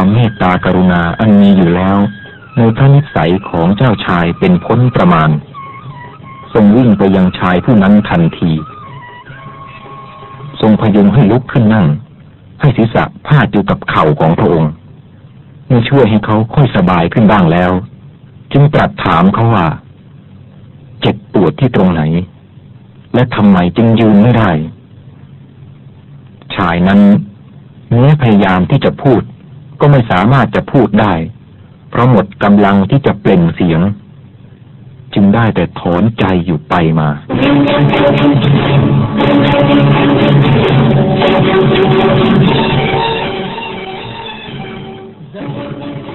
ความเมตตากรุณาอันมีอยู่แล้ว ในพระนิสัยของเจ้าชายเป็นพ้นประมาณ ทรงวิ่งไปยังชายผู้นั้นทันที ทรงพยุงให้ลุกขึ้นนั่ง ให้ศีรษะพาดอยู่กับเข่าของพระองค์เมื่อช่วยให้เขาค่อยสบายขึ้นบ้างแล้ว จึงตรัสถามเขาว่า เจ็บปวดที่ตรงไหน และทำไมจึงยืนไม่ได้ ชายนั้นแม้พยายามที่จะพูด ก็ไม่สามารถจะพูดได้ เพราะหมดกำลังที่จะเปล่งเสียง จึงได้แต่ถอนใจอยู่ไปมา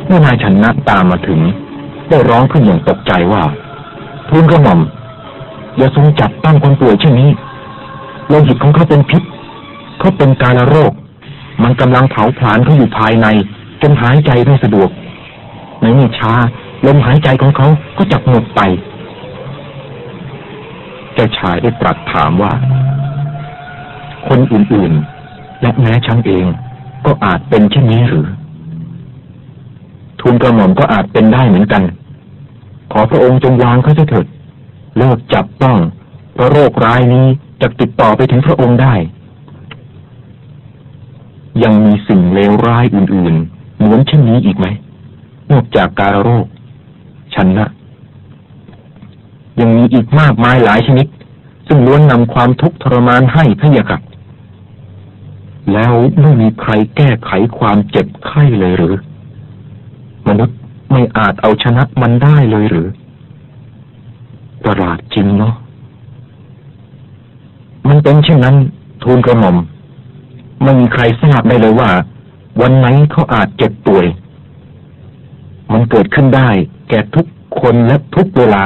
เมื่อนายชนะตามมาถึง ได้ร้องขึ้นอย่างตกใจว่าทูลกระหม่อมอย่าทรงจับตั้งคนป่วยเช่นนี้โลหิตของเขาเป็นพิษ เขาเป็นกาลโรค มันกำลังเผาผลาญเขาอยู่ภายในจนหายใจไม่สะดวก ในไม่ช้าลมหายใจของเขาก็จะหมดไป เจ้าชายได้ตรัสถามว่า คนอื่นๆ และแม้ฉันเองก็อาจเป็นเช่นนี้หรือทูลกระหม่อมก็อาจเป็นได้เหมือนกัน ขอพระองค์จงวางเขาเถิด เลิกจับต้องเพราะโรคร้ายนี้จะติดต่อไปถึงพระองค์ได้ ยังมีสิ่งเลวร้ายอื่นๆ เหมือนเช่นนี้อีกไหม นอกจากการโรคฉันนะ ยังมีอีกมากมายหลายชนิด ซึ่งล้วนนำความทุกข์ทรมานให้พะยะค่ะแล้วไม่มีใครแก้ไขความเจ็บไข้เลยหรือ มนุษย์ไม่อาจเอาชนะมันได้เลยหรือประหลาดจริงเนาะมันเป็นเช่นนั้นทูลกระหม่อม ไม่มีใครทราบได้เลยว่า วันไหนเขาอาจเจ็บป่วย มันเกิดขึ้นได้ แก่ทุกคนและทุกเวลา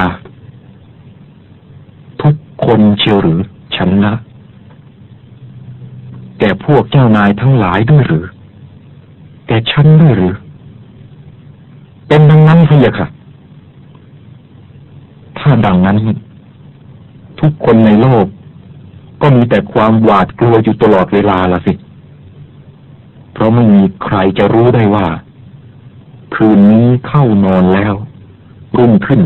ทุกคนเชียวหรือฉันนะแก่พวกเจ้านายทั้งหลายด้วยหรือแก่ฉันด้วยหรือ เป็นดังนั้นพะยค่ะ ถ้าดังนั้น ทุกคนในโลก ก็มีแต่ความหวาดกลัวอยู่ตลอดเวลาละสิ เพราะไม่มีใครจะรู้ได้ว่า คืนนี้เข้านอนแล้ว รุ่งขึ้น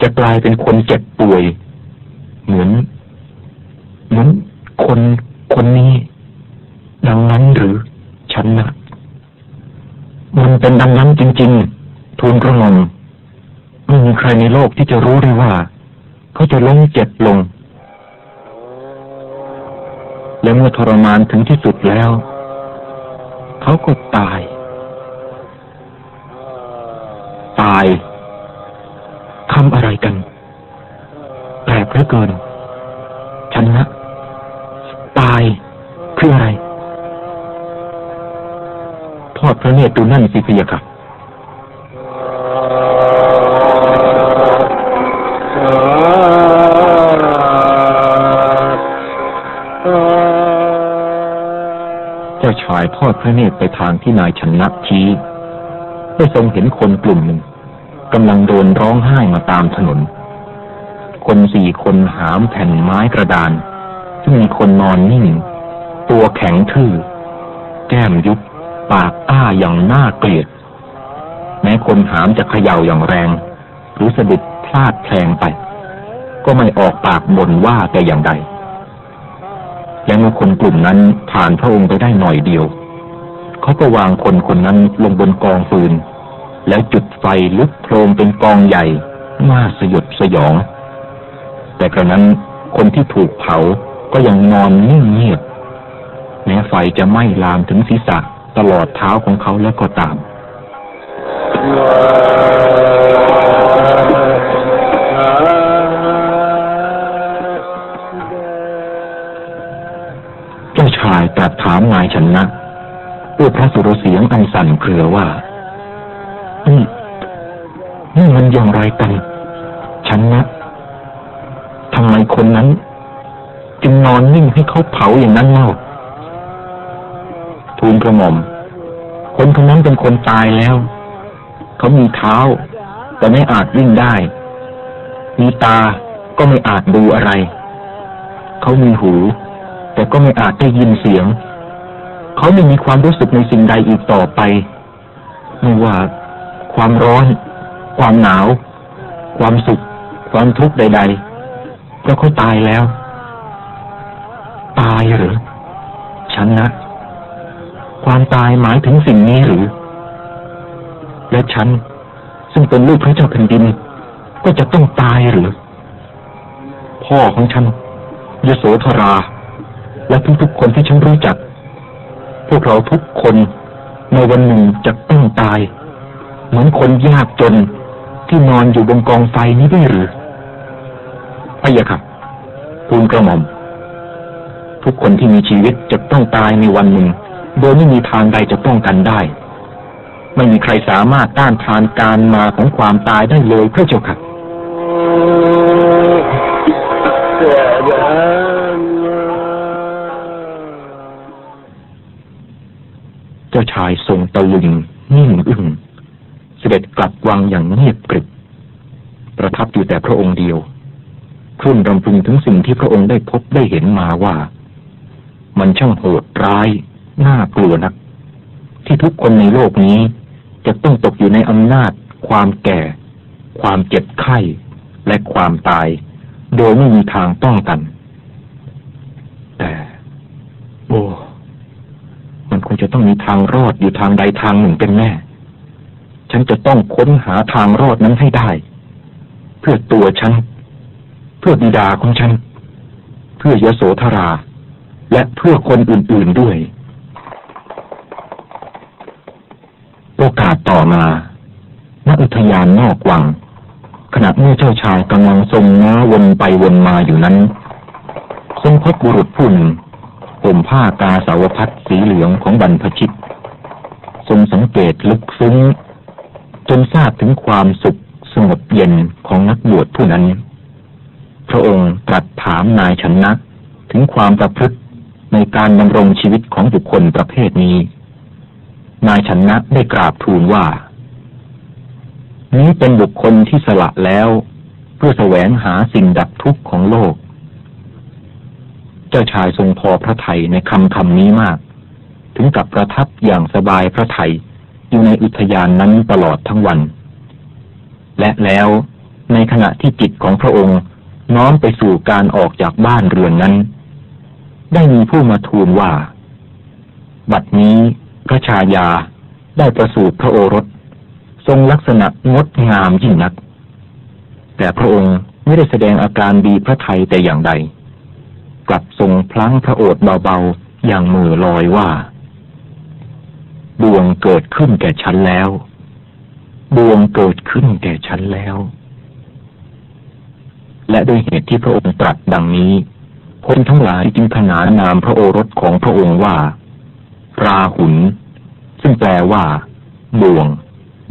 จะกลายเป็นคนเจ็บป่วย เหมือน เหมือนคนคนนี้ ดังนั้นหรือฉันนะมันเป็นดังนั้นจริง ๆ ทูลกระหม่อมไม่มีใครในโลกที่จะรู้ได้ว่า เขาจะล้มเจ็บลง และเมื่อทรมานถึงที่สุดแล้ว เขาก็ตาย ตายทำอะไรกันแปลกเหลือเกิน ฉันนะ ตายคืออะไร ทอดพระเนตรดูนั่นสิพะยะค่ะเจ้าชายทอดพระเนตรไปทางที่นายชนะชี้ได้ทรงเห็นคนกลุ่มหนึ่งกำลังโดนร้องไห้มาตามถนน คนสี่คนหามแผ่นไม้กระดาน ซึ่งมีคนนอนนิ่ง ตัวแข็งทื่อ แก้มยุบปากอ้าอย่างน่าเกลียด แม้คนหามจะเขย่าอย่างแรง หรือสะดุดพลาดแพลงไป ก็ไม่ออกปากบ่นว่าแต่อย่างใด และเมื่อคนกลุ่มนั้นผ่านพระองค์ไปได้หน่อยเดียว เขาก็วางคนคนนั้นลงบนกองฟืน แล้วจุดไฟลุกโพลงเป็นกองใหญ่น่าสยดสยอง แต่กระนั้นคนที่ถูกเผาก็ยังนอนนิ่งเงียบ แม้ไฟจะไหม้ลามถึงศีรษะตลอดเท้าของเขาแล้วก็ตามเนนะด้วยพระสุรเสียงอันสั่นเครือว่า นี่นี่มันอย่างไรกันฉันนะทำไมคนนั้น จึงนอนนิ่งให้เขาเผาอย่างนั้นเล่าทูลกระหม่อม คนคนนั้นเป็นคนตายแล้ว เขามีเท้า แต่ไม่อาจวิ่งได้ มีตาก็ไม่อาจดูอะไร เขามีหู แต่ก็ไม่อาจได้ยินเสียง เขาไม่มีความรู้สึกในสิ่งใดอีกต่อไปไม่ว่าความร้อน ความหนาว ความสุข ความทุกข์ใดๆแล้วเขาตายแล้ว ตายหรือฉันนะ ความตายหมายถึงสิ่งนี้หรือ และฉัน ซึ่งเป็นลูกพระเจ้าแผ่นดิน ก็จะต้องตายหรือ พ่อของฉันยโสธรา และทุกๆคนที่ฉันรู้จัก พวกเราทุกคนในวันหนึ่งจะต้องตาย เหมือนคนยากจนที่นอนอยู่บนกองไฟนี้ด้หรือพะยะค่ะทูลกระหม่อม ทุกคนที่มีชีวิตจะต้องตายในวันหนึ่ง โดยไม่มีทางใดจะป้องกันได้ ไม่มีใครสามารถต้านทานการมาของความตายได้เลยพระเจ้าค่ะ ชายทรงตะลึงนิ่งอึ้งเสด็จกลับวังอย่างเงียบกริบ ประทับอยู่แต่พระองค์เดียวครุ่นรำพึงถึงสิ่งที่พระองค์ได้พบได้เห็นมาว่า มันช่างโหดร้าย น่ากลัวนัก ที่ทุกคนในโลกนี้จะต้องตกอยู่ในอำนาจ ความแก่ ความเจ็บไข้ และความตาย โดยไม่มีทางป้องกัน แต่ โอ้ คงจะต้องมีทางรอดอยู่ทางใดทางหนึ่งเป็นแน่ ฉันจะต้องค้นหาทางรอดนั้นให้ได้ เพื่อตัวฉัน เพื่อบิดาของฉัน เพื่อยโสธรา และเพื่อคนอื่นๆด้วย โอกาสต่อมาณอุทยานนอกวัง ขณะเมื่อเจ้าชายกำลังทรงม้าวนไปวนมาอยู่นั้นทรงพบบุรุษผู้หนึ่ง ห่มผ้ากาสาวพัดสีเหลืองของบรรพชิต ทรงสังเกตลึกซึ้ง จนทราบถึงความสุขสงบเย็นของนักบวชผู้นั้น พระองค์ตรัสถามนายชนะถึงความประพฤติในการดำรงชีวิตของบุคคลประเภทนี้ นายชนะได้กราบทูลว่า นี้เป็นบุคคลที่สละแล้ว เพื่อแสวงหาสิ่งดับทุกข์ของโลก เจ้าชายทรงพอพระไทยในคำคำนี้มาก ถึงกับประทับอย่างสบายพระไทยอยู่ในอุทยานนั้นตลอดทั้งวัน และแล้วในขณะที่จิตของพระองค์น้อมไปสู่การออกจากบ้านเรือนนั้น ได้มีผู้มาทูลว่า บัดนี้พระชายาได้ประสูติพระโอรส ทรงลักษณะงดงามยิ่งนัก แต่พระองค์ไม่ได้แสดงอาการดีพระไทยแต่อย่างใด กลับทรงพลั้งพระโอษฐ์เบาๆ อย่างมือลอยว่าดวงเกิดขึ้นแก่ฉันแล้วดวงเกิดขึ้นแก่ฉันแล้ว และด้วยเหตุที่พระองค์ตรัสดังนี้ คนทั้งหลายจึงขนานนามพระโอรสของพระองค์ว่า ราหุลซึ่งแปลว่าดวง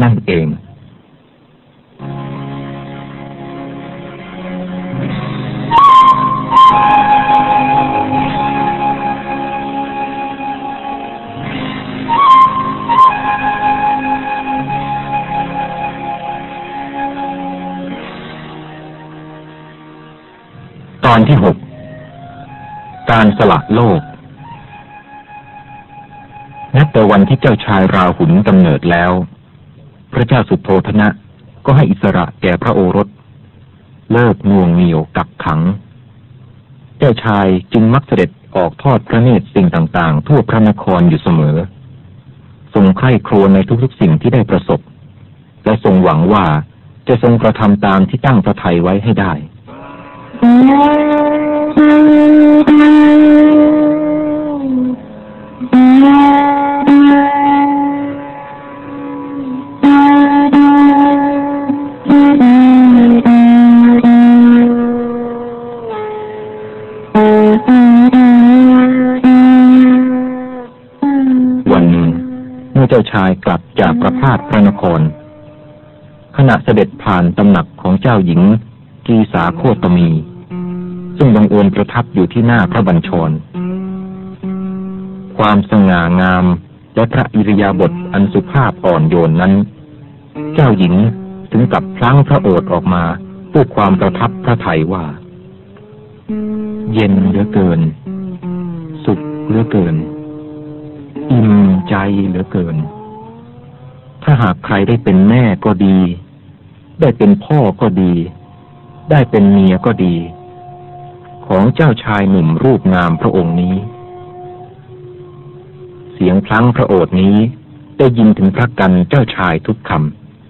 นั่นเอง ตอนที่หกการสละโลกนับแต่วันที่เจ้าชายราหุลกำเนิดแล้ว พระเจ้าสุโธธนะก็ให้อิสระแก่พระโอรส เลิกงวงเหนียวกักขัง เจ้าชายจึงมักเสด็จออกทอดพระเนตรสิ่งต่างๆ ทั่วพระนครอยู่เสมอ ทรงใคร่ครวญในทุกๆสิ่งที่ได้ประสบ และทรงหวังว่าจะทรงกระทำตามที่ตั้งพระทัยไว้ให้ได้ วันหนึ่งเมื่อเจ้าชายกลับจากประพาสพระนคร ขณะเสด็จผ่านตำหนักของเจ้าหญิงกีสาโคตมี เอิญประทับอยู่ที่หน้าพระบัญชร ความสง่างามและพระอิริยาบถอันสุภาพอ่อนโยนนั้น เจ้าหญิงถึงกับพลั้งพระโอษฐ์ออกมาด้วยความประทับพระทัยว่า เย็นเหลือเกิน สุขเหลือเกิน อิ่มใจเหลือเกิน ถ้าหากใครได้เป็นแม่ก็ดี ได้เป็นพ่อก็ดี ได้เป็นเมียก็ดี ของเจ้าชายหนุ่มรูปงามพระองค์นี้ เสียงพลังพระโอษฐ์นี้ได้ยินถึงพระกันเจ้าชายทุกค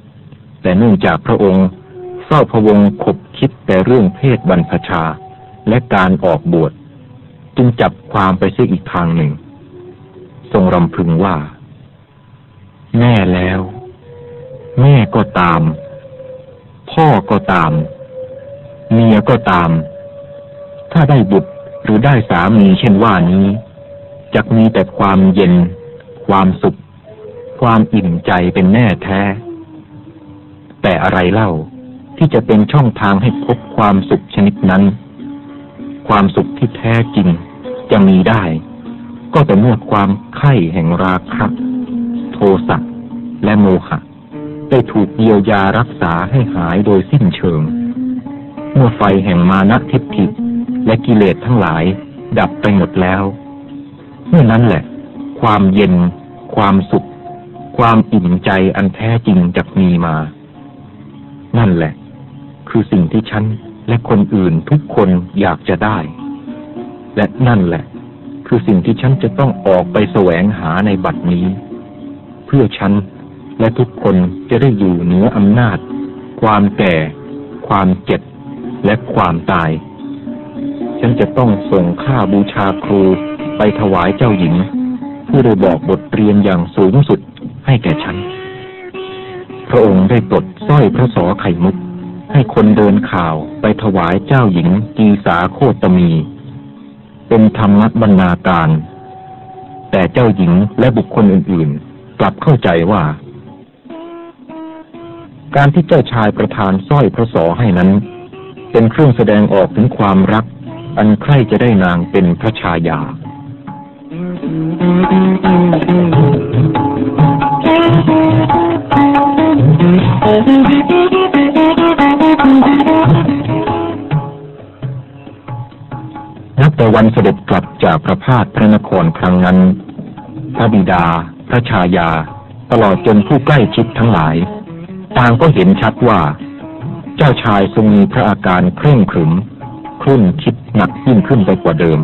ำแต่เนื่องจากพระองค์เฝ้าพะวงขบคิดแต่เรื่องเพศบรรพชาและการออกบวชจึงจับความไปเสียอีกทางหนึ่ง ทรงรำพึงว่า แม่แล้ว แม่ก็ตาม พ่อก็ตาม เมียก็ตาม ถ้าได้บุตรหรือได้สามีเช่นว่านี้จะมีแต่ความเย็น ความสุข ความอิ่มใจเป็นแน่แท้ แต่อะไรเล่าที่จะเป็นช่องทางให้พบความสุขชนิดนั้น ความสุขที่แท้จริงจะมีได้ ก็แต่เมื่อความไข้แห่งราคะโทสะและโมหะได้ถูกเยียวยารักษาให้หายโดยสิ้นเชิง เมื่อไฟแห่งมานะทิฏฐิ และกิเลสทั้งหลาย ดับไปหมดแล้วเมื่อนั้นแหละ ความเย็น ความสุข ความอิ่มใจอันแท้จริงจะมีมา นั่นแหละ คือสิ่งที่ฉันและคนอื่นทุกคนอยากจะได้ และนั่นแหละ คือสิ่งที่ฉันจะต้องออกไปแสวงหาในบัดนี้ เพื่อฉันและทุกคนจะได้อยู่เหนืออำนาจ ความแก่ ความเจ็บ และความตาย ฉันจะต้องส่งค่าบูชาครูไปถวายเจ้าหญิง ผู้ได้บอกบทเรียนอย่างสูงสุดให้แก่ฉัน พระองค์ได้ปลดสร้อยพระสอไข่มุก ให้คนเดินข่าวไปถวายเจ้าหญิงกีสาโคตมี เป็นธรรมบรรณาการ แต่เจ้าหญิงและบุคคลอื่นๆ กลับเข้าใจว่า การที่เจ้าชายประทานสร้อยพระสอให้นั้น เป็นเครื่องแสดงออกถึงความรัก อันใครจะได้นางเป็นพระชายา นับแต่วันเสด็จกลับจากพระพาสพระนครครั้งนั้น พระบิดา พระชายา ตลอดจนผู้ใกล้ชิดทั้งหลาย ต่างก็เห็นชัดว่า เจ้าชายทรงมีพระอาการเคร่งขรึม ครุ่นคิดหนักยิ่งขึ้นไปกว่าเดิม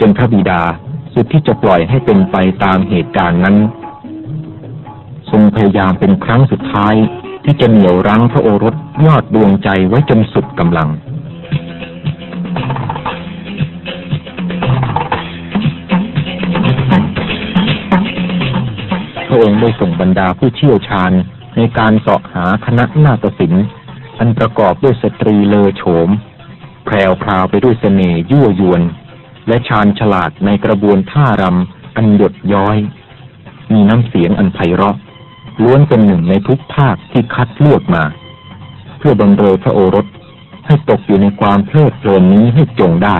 จนพระบิดาสุดที่จะปล่อยให้เป็นไปตามเหตุการณ์นั้น ทรงพยายามเป็นครั้งสุดท้ายที่จะเหนี่ยวรั้งพระโอรสยอดดวงใจไว้จนสุดกำลังพระองค์ได้ส่งบรรดาผู้เชี่ยวชาญในการเสาะหาคณะนาฏศิลป์อันประกอบด้วยสตรีเลอโฉม แพรวพราวไปด้วยเสน่ห์ยั่วยวน และชาญฉลาดในกระบวนท่ารำอันหยดย้อย มีน้ำเสียงอันไพเราะ ล้วนเป็นหนึ่งในทุกภาคที่คัดเลือกมา เพื่อบำเรอพระโอรสให้ตกอยู่ในความเพลิดเพลินนี้ให้จงได้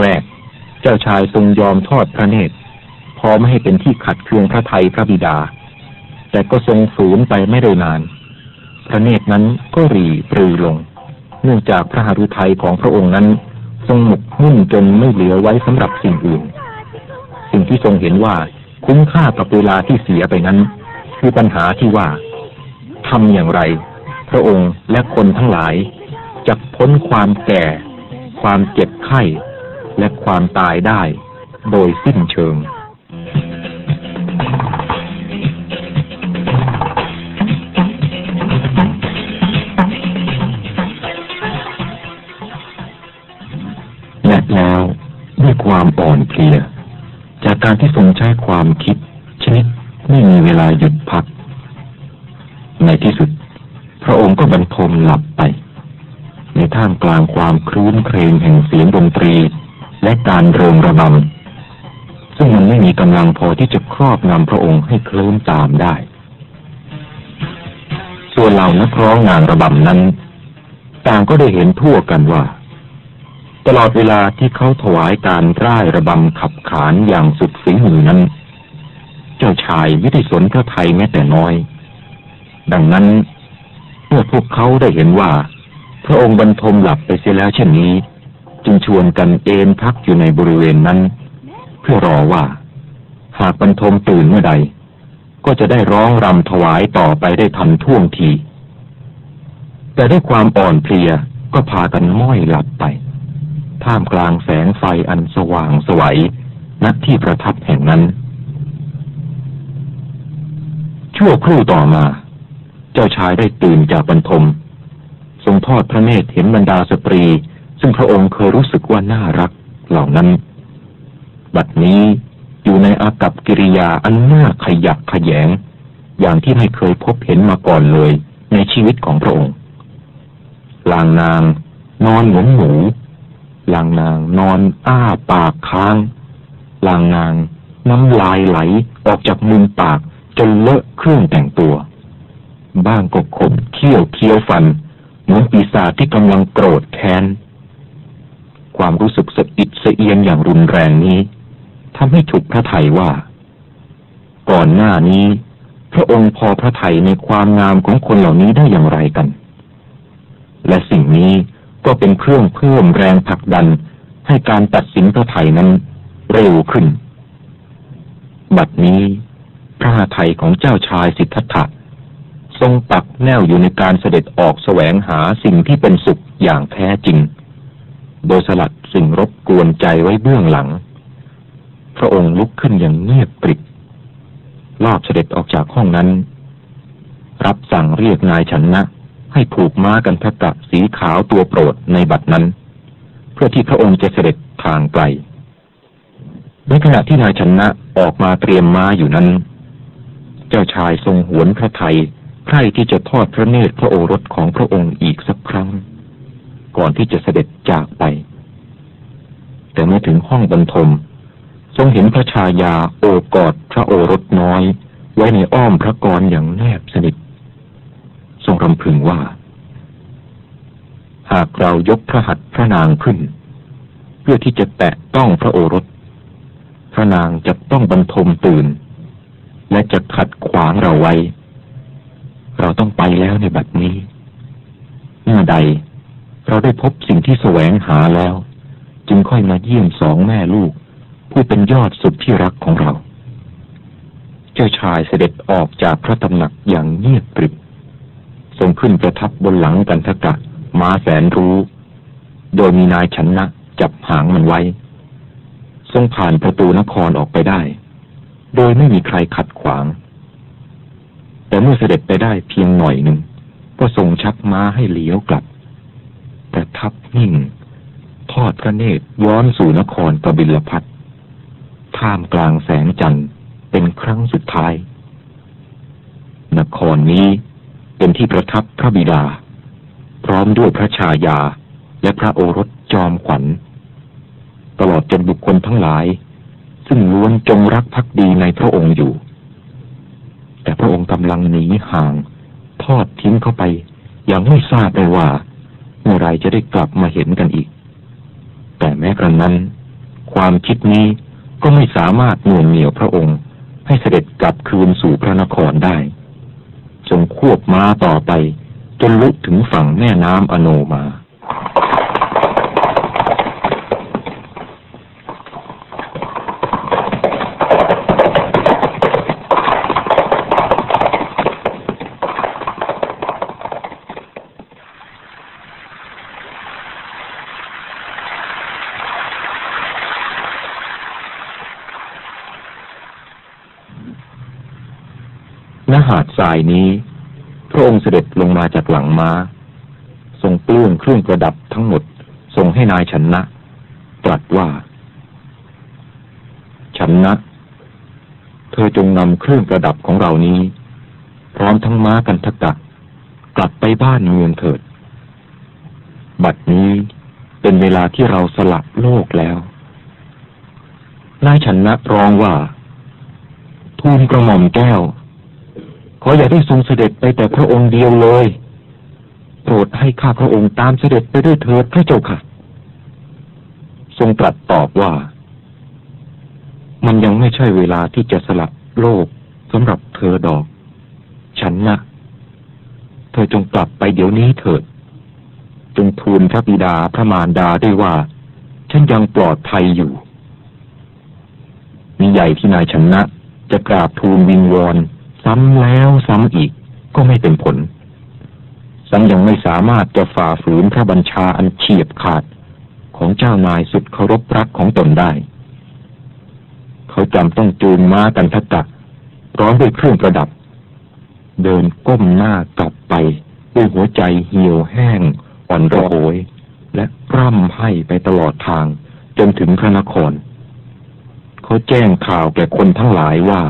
แรกๆ เจ้าชายทรงยอมทอดพระเนตรพอไม่ให้เป็นที่ขัดเคืองพระไทยพระบิดา แต่ก็ทรงฝืนไปไม่ได้นาน พระเนตรนั้นก็รีปรือลง เนื่องจากพระหฤทัยของพระองค์นั้น ทรงหมกมุ่นจนไม่เหลือไว้สำหรับสิ่งอื่น สิ่งที่ทรงเห็นว่าคุ้มค่ากับเวลาที่เสียไปนั้น คือปัญหาที่ว่าทำอย่างไร พระองค์และคนทั้งหลายจะพ้นความแก่ ความเจ็บไข้ และความตายได้ โดยสิ้นเชิง และแล้วด้วยความอ่อนเพลีย จากการที่ทรงใช้ความคิด ชนิดไม่มีเวลาหยุดพัก ในที่สุด พระองค์ก็บรรทมหลับไป ในท่ามกลางความครื้นเครงแห่งเสียงดนตรี และการเริงระบำ ซึ่งมันไม่มีกำลังพอที่จะครอบงำพระองค์ให้เคลิ้มตามได้ ส่วนเหล่านักร้องงานระบำนั้น ต่างก็ได้เห็นทั่วกันว่า ตลอดเวลาที่เขาถวายการร่ายระบำขับขานอย่างสุดฝีมือนั้น เจ้าชายไม่ได้สนพระไทยแม้แต่น้อย ดังนั้นเมื่อพวกเขาได้เห็นว่า พระองค์บรรทมหลับไปเสียแล้วเช่นนี้ จึงชวนกันเอนพักอยู่ในบริเวณนั้น เพื่อรอว่า หากบรรทมตื่นเมื่อใด ก็จะได้ร้องรำถวายต่อไปได้ทันท่วงที แต่ด้วยความอ่อนเพลียก็พากันม้อยหลับไป ท่ามกลางแสงไฟอันสว่างสวัยณที่ประทับแห่งนั้น ชั่วครู่ต่อมา เจ้าชายได้ตื่นจากบรรทม ทรงทอดพระเนตรเห็นบรรดาสตรี ซึ่งพระองค์เคยรู้สึกว่าน่ารักเหล่านั้น บัดนี้อยู่ในอากับกิริยาอันน่าขยักขยง อย่างที่ไม่เคยพบเห็นมาก่อนเลยในชีวิตของพระองค์ลางนางนอนหมุนหมูลางนางนอนอ้าปากค้างลางนางน้ำลายไหลออกจากมุมปากจนเลอะเครื่องแต่งตัว บ้างก็ขบเคี้ยวเคี้ยวฟันเหมือนปีศาจที่กำลังโกรธแค้น ความรู้สึกสะอิดสะเอียนอย่างรุนแรงนี้ทำให้ถูกพระไทยว่า ก่อนหน้านี้ พระองค์พอพระไทยในความงามของคนเหล่านี้ได้อย่างไรกัน และสิ่งนี้ก็เป็นเครื่องเพิ่มแรงผลักดันให้การตัดสินพระไทยนั้นเร็วขึ้น บัดนี้พระไทยของเจ้าชายสิทธัตถะทรงปักแนวอยู่ในการเสด็จออกแสวงหาสิ่งที่เป็นสุขอย่างแท้จริง โดยสลัดสิ่งรบกวนใจไว้เบื้องหลัง พระองค์ลุกขึ้นอย่างเงียบกริบลอบเสด็จออกจากห้องนั้น รับสั่งเรียกนายชนะให้ผูกม้ากันทกะสีขาวตัวโปรดในบัดนั้น เพื่อที่พระองค์จะเสด็จทางไกลในขณะที่นายชนะออกมาเตรียมม้าอยู่นั้น เจ้าชายทรงหวนพระไทยใคร่ที่จะทอดพระเนตรพระโอรสของพระองค์อีกสักครั้ง ก่อนที่จะเสด็จจากไป แต่เมื่อถึงห้องบรรทม ทรงเห็นพระชายาโอบกอดพระโอรสน้อย ไว้ในอ้อมพระกรอย่างแนบสนิท ทรงรำพึงว่า หากเรายกพระหัตถ์พระนางขึ้น เพื่อที่จะแตะต้องพระโอรส พระนางจะต้องบรรทมตื่น และจะขัดขวางเราไว้ เราต้องไปแล้วในบัดนี้เมื่อใด เราได้พบสิ่งที่แสวงหาแล้ว จึงค่อยมาเยี่ยมสองแม่ลูก ผู้เป็นยอดสุดที่รักของเรา เจ้าชายเสด็จออกจากพระตำหนักอย่างเงียบกริบ ทรงขึ้นประทับบนหลังกันทกะม้าแสนรู้ โดยมีนายชนะจับหางมันไว้ ทรงผ่านประตูนครออกไปได้ โดยไม่มีใครขัดขวาง แต่เมื่อเสด็จไปได้เพียงหน่อยหนึ่งก็ทรงชักม้าให้เลี้ยวกลับ แต่ทับนิ่ง ทอดพระเนตรย้อนสู่นครกบิลพัทท่ามกลางแสงจันทร์เป็นครั้งสุดท้าย นครนี้เป็นที่ประทับพระบิดา พร้อมด้วยพระชายาและพระโอรสจอมขวัญ ตลอดจนบุคคลทั้งหลาย ซึ่งล้วนจงรักภักดีในพระองค์อยู่ แต่พระองค์กำลังหนีห่าง ทอดทิ้งเข้าไป อย่างไม่ทราบเลยว่า เมื่อไรจะได้กลับมาเห็นกันอีก แต่แม้กระนั้น ความคิดนี้ก็ไม่สามารถหน่วงเหนี่ยวพระองค์ ให้เสด็จกลับคืนสู่พระนครได้จงควบม้าต่อไป จนลุกถึงฝั่งแม่น้ำอโนมาาดทรายนี้ พระองค์เสด็จลงมาจากหลังม้า ทรงเปลื้องเครื่องประดับทั้งหมดทรงให้นายชนนะ ตรัสว่าชนนะ เธอจงนำเครื่องประดับของเรานี้ พร้อมทั้งม้ากันทกะกลับไปบ้านเมืองเถิด บัดนี้เป็นเวลาที่เราสละโลกแล้ว นายชนนะร้องว่าทูลกระหม่อมแก้ว ขออย่าได้ทรงเสด็จไปแต่พระองค์เดียวเลย โปรดให้ข้าพระองค์ตามเสด็จไปด้วยเถิดพระเจ้าค่ะ ทรงตรัสตอบว่า มันยังไม่ใช่เวลาที่จะสลับโลกสำหรับเธอดอก ฉันนะ เธอจงกลับไปเดี๋ยวนี้เถิด จงทูลพระบิดาพระมารดาได้วยว่า ฉันยังปลอดภัยอยู่ มีใหญ่ที่นายชนะจะกราบทูลวิงวอน ซ้ำแล้วซ้ำอีกก็ไม่เป็นผลสังยังไม่สามารถจะฝ่าฝืนพระบัญชาอันเฉียบขาดของเจ้านายสุดเคารพรักของตนได้ เขาจำต้องจูงม้ากันทะตักพร้อมด้วยเครื่องประดับ เดินก้มหน้ากลับไป ด้วยหัวใจเหี่ยวแห้ง อ่อนระโหยและร่ำไห้ไปตลอดทางจนถึงพระนคร เขาแจ้งข่าวแก่คนทั้งหลายว่า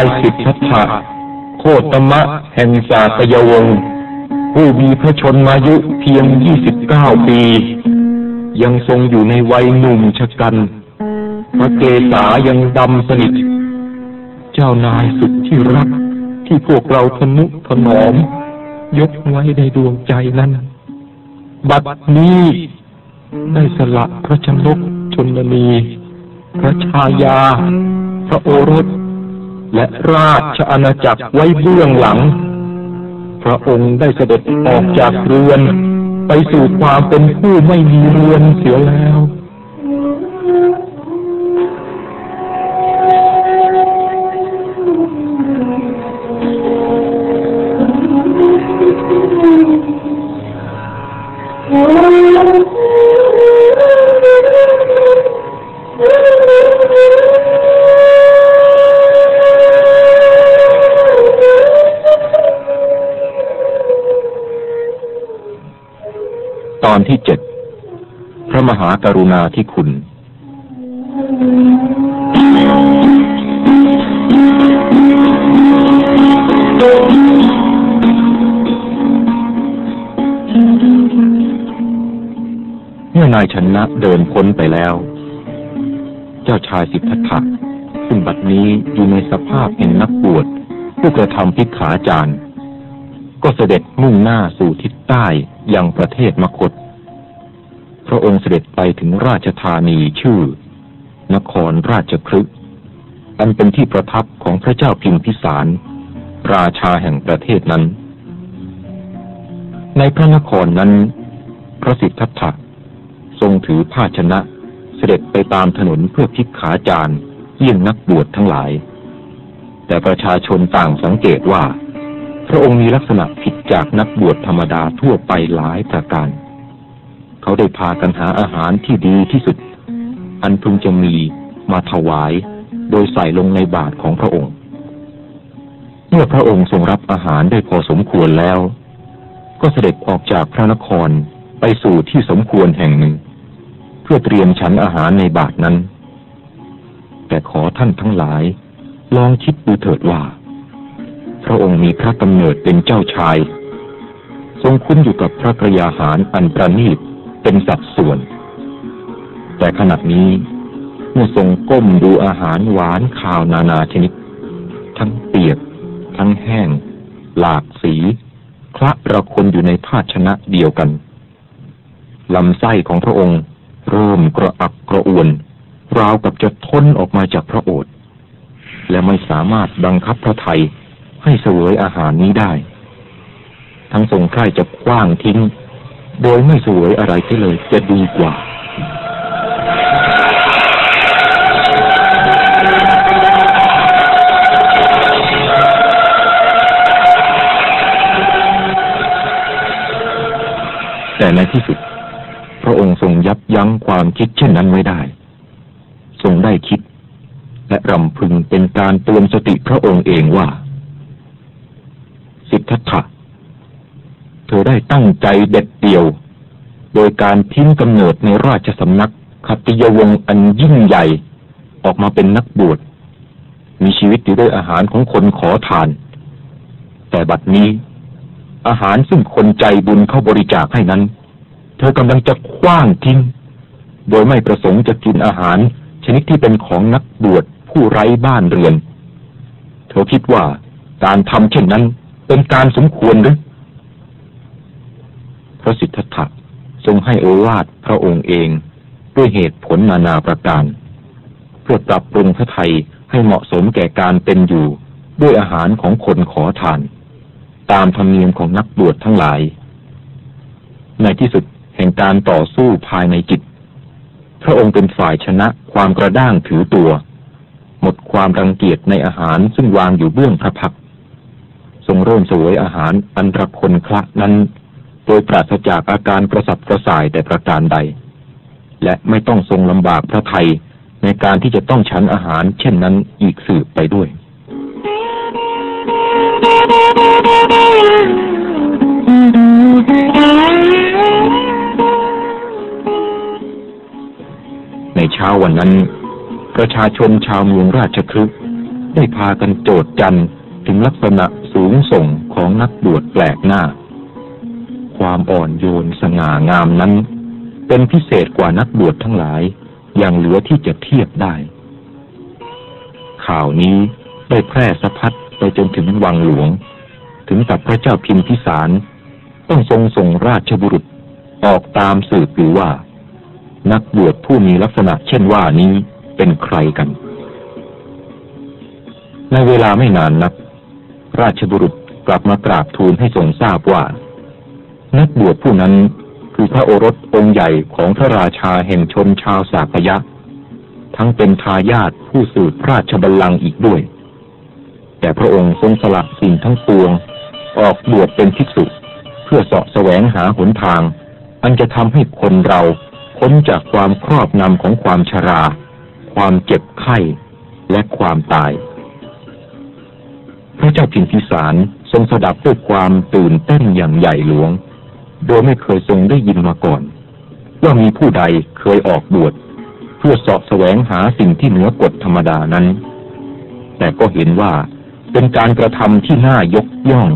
าชายสิทธัตถะโคตมะแห่งสาตยวงศ์ผู้มีพระชนมายุเพียง 29 ปี ยังทรงอยู่ในวัยหนุ่มชะกัน พระเกศายังดำสนิท เจ้านายสุดที่รักที่พวกเราทนุถนอม ยกไว้ในดวงใจนั้น บัดนี้ได้สละพระชนกชนนี พระชายา พระโอรส และราชอาณาจักรไว้เบื้องหลัง พระองค์ได้เสด็จออกจากเรือน ไปสู่ความเป็นผู้ไม่มีเรือนเสียแล้ว มหากรุณาธิคุณ เมื่อนายชนะเดินพ้นไปแล้ว เจ้าชายสิทธัตถะซึ่งบัดนี้อยู่ในสภาพเป็นนักบวชผู้กระทำพิกขาจารย์ ก็เสด็จมุ่งหน้าสู่ทิศใต้ยังประเทศมคต พระองค์เสด็จไปถึงราชธานีชื่อ นครราชครึกอันเป็นที่ประทับของพระเจ้าพิมพิสาร ราชาแห่งประเทศนั้น ในพระนครนั้น พระสิทธัตถะทรงถือภาชนะเสด็จไปตามถนนเพื่อพิกขาจารย์เยี่ยงนักบวชทั้งหลาย แต่ประชาชนต่างสังเกตว่า พระองค์มีลักษณะผิดจากนักบวชธรรมดาทั่วไปหลายประการ เขาได้พากันหาอาหารที่ดีที่สุด อันพึงจะมีมาถวาย โดยใส่ลงในบาตรของพระองค์ เมื่อพระองค์ทรงรับอาหารได้พอสมควรแล้ว ก็เสด็จออกจากพระนครไปสู่ที่สมควรแห่งหนึ่ง เพื่อเตรียมฉันอาหารในบาทนั้น แต่ขอท่านทั้งหลาย ลองคิดดูเถิดว่า พระองค์มีพระกำเนิดเป็นเจ้าชาย ทรงคุ้นอยู่กับพระกรยาหารอันประณีต เป็นสัดส่วน แต่ขณะนี้เมื่อทรงก้มดูอาหารหวานข้าวนานาชนิด ทั้งเปียก ทั้งแห้ง หลากสีคละระคนอยู่ในภาชนะเดียวกันลำไส้ของพระองค์ เริ่มกระอักกระอ่วน ราวกับจะทนออกมาจากพระโอษฐ์และไม่สามารถบังคับพระไทยให้เสวยอาหารนี้ได้ ทั้งทรงใคร่จะคว้างทิ้ง โดยไม่สวยอะไรที่เลยจะดีกว่า แต่ในที่สุด พระองค์ทรงยับยั้งความคิดเช่นนั้นไว้ได้ ทรงได้คิด และรำพึงเป็นการเตือนสติพระองค์เองว่า สิทธัตถะเธอได้ตั้งใจเด็ด เดี่ยว โดยการทิ้งกำเนิดในราชสำนักคติยวงศ์อันยิ่งใหญ่ ออกมาเป็นนักบวชมีชีวิตอยู่ด้วยอาหารของคนขอทาน แต่บัดนี้ อาหารซึ่งคนใจบุญเข้าบริจาคให้นั้น เธอกำลังจะคว้างทิ้ง โดยไม่ประสงค์จะกินอาหาร ชนิดที่เป็นของนักบวชผู้ไร้บ้านเรือน เธอคิดว่าการทำเช่นนั้นเป็นการสมควรหรือ ระสิทธัตถะทรงให้โอวาทพระองค์เองด้วยเหตุผลนานาประการ เพื่อปรับปรุงพระไทยให้เหมาะสมแก่การเป็นอยู่ด้วยอาหารของคนขอทาน ตามธรรมเนียมของนักบวชทั้งหลาย ในที่สุดแห่งการต่อสู้ภายในจิต พระองค์เป็นฝ่ายชนะความกระด้างถือตัว หมดความรังเกียจในอาหารซึ่งวางอยู่เบื้องพระพักทรงเริ่มสวยอาหารอันตรคนคละนั้น โดยปราศจากอาการกระสับกระส่ายแต่ประการใด และไม่ต้องทรงลำบากพระไทยในการที่จะต้องฉันอาหาร เช่นนั้นอีกสืบไปด้วย ในเช้าวันนั้น ประชาชนชาวเมืองราชคฤห์ได้พากันโจดจันถึงลักษณะสูงส่งของนักบวชแปลกหน้า ความอ่อนโยนสง่างามนั้น เป็นพิเศษกว่านักบวชทั้งหลาย อย่างเหลือที่จะเทียบได้ ข่าวนี้ได้แพร่สะพัดไปจนถึงวังหลวง ถึงกับพระเจ้าพิมพิสาร ต้องทรงส่งราชบุรุษออกตามสืบหรือว่า นักบวชผู้มีลักษณะเช่นว่านี้เป็นใครกัน ในเวลาไม่นานนัก ราชบุรุษกลับมากราบทูลให้ทรงทราบว่า นักบวชผู้นั้นคือพระโอรสองค์ใหญ่ของพระราชาแห่งชนชาวสากยะ ทั้งเป็นทายาทผู้สืบราชบัลลังก์อีกด้วย แต่พระองค์ทรงสละสิ่งทั้งปวง ออกบวชเป็นภิกษุ เพื่อเสาะแสวงหาหนทาง อันจะทำให้คนเราพ้นจากความครอบนำของความชรา ความเจ็บไข้และความตาย พระเจ้าพิมพิสารทรงสดับด้วยความตื่นเต้นอย่างใหญ่หลวง โดยไม่เคยทรงได้ยินมาก่อน ว่ามีผู้ใดเคยออกบวชเพื่อเสาะแสวงหาสิ่งที่เหนือกฎธรรมดานั้น แต่ก็เห็นว่าเป็นการกระทำที่น่ายกย่อง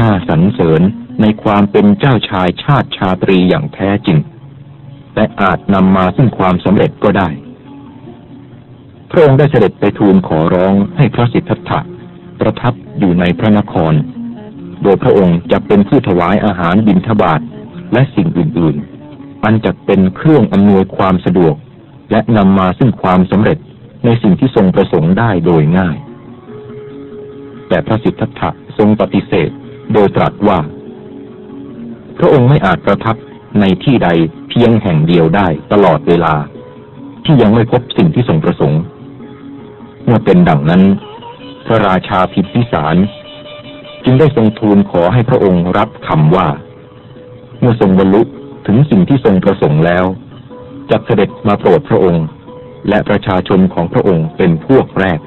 น่าสรรเสริญในความเป็นเจ้าชายชาติชาตรีอย่างแท้จริง และอาจนำมาซึ่งความสำเร็จก็ได้ พระองค์ได้เสด็จไปทูลขอร้องให้พระสิทธัตถะประทับอยู่ในพระนคร โดยพระองค์จะเป็นผู้ถวายอาหารบิณฑบาตและสิ่งอื่นๆ อันจะเป็นเครื่องอำนวยความสะดวก และนำมาซึ่งความสำเร็จในสิ่งที่ทรงประสงค์ได้โดยง่าย แต่พระสิทธัตถะทรงปฏิเสธโดยตรัสว่า พระองค์ไม่อาจประทับในที่ใดเพียงแห่งเดียวได้ตลอดเวลา ที่ยังไม่พบสิ่งที่ทรงประสงค์ เมื่อเป็นดังนั้น พระราชาพิมพิสาร จึงได้ทรงทูลขอให้พระองค์รับคำว่า เมื่อทรงบรรลุถึงสิ่งที่ทรงประสงค์แล้วจะเสด็จมาโปรดพระองค์ และประชาชนของพระองค์เป็นพวกแรก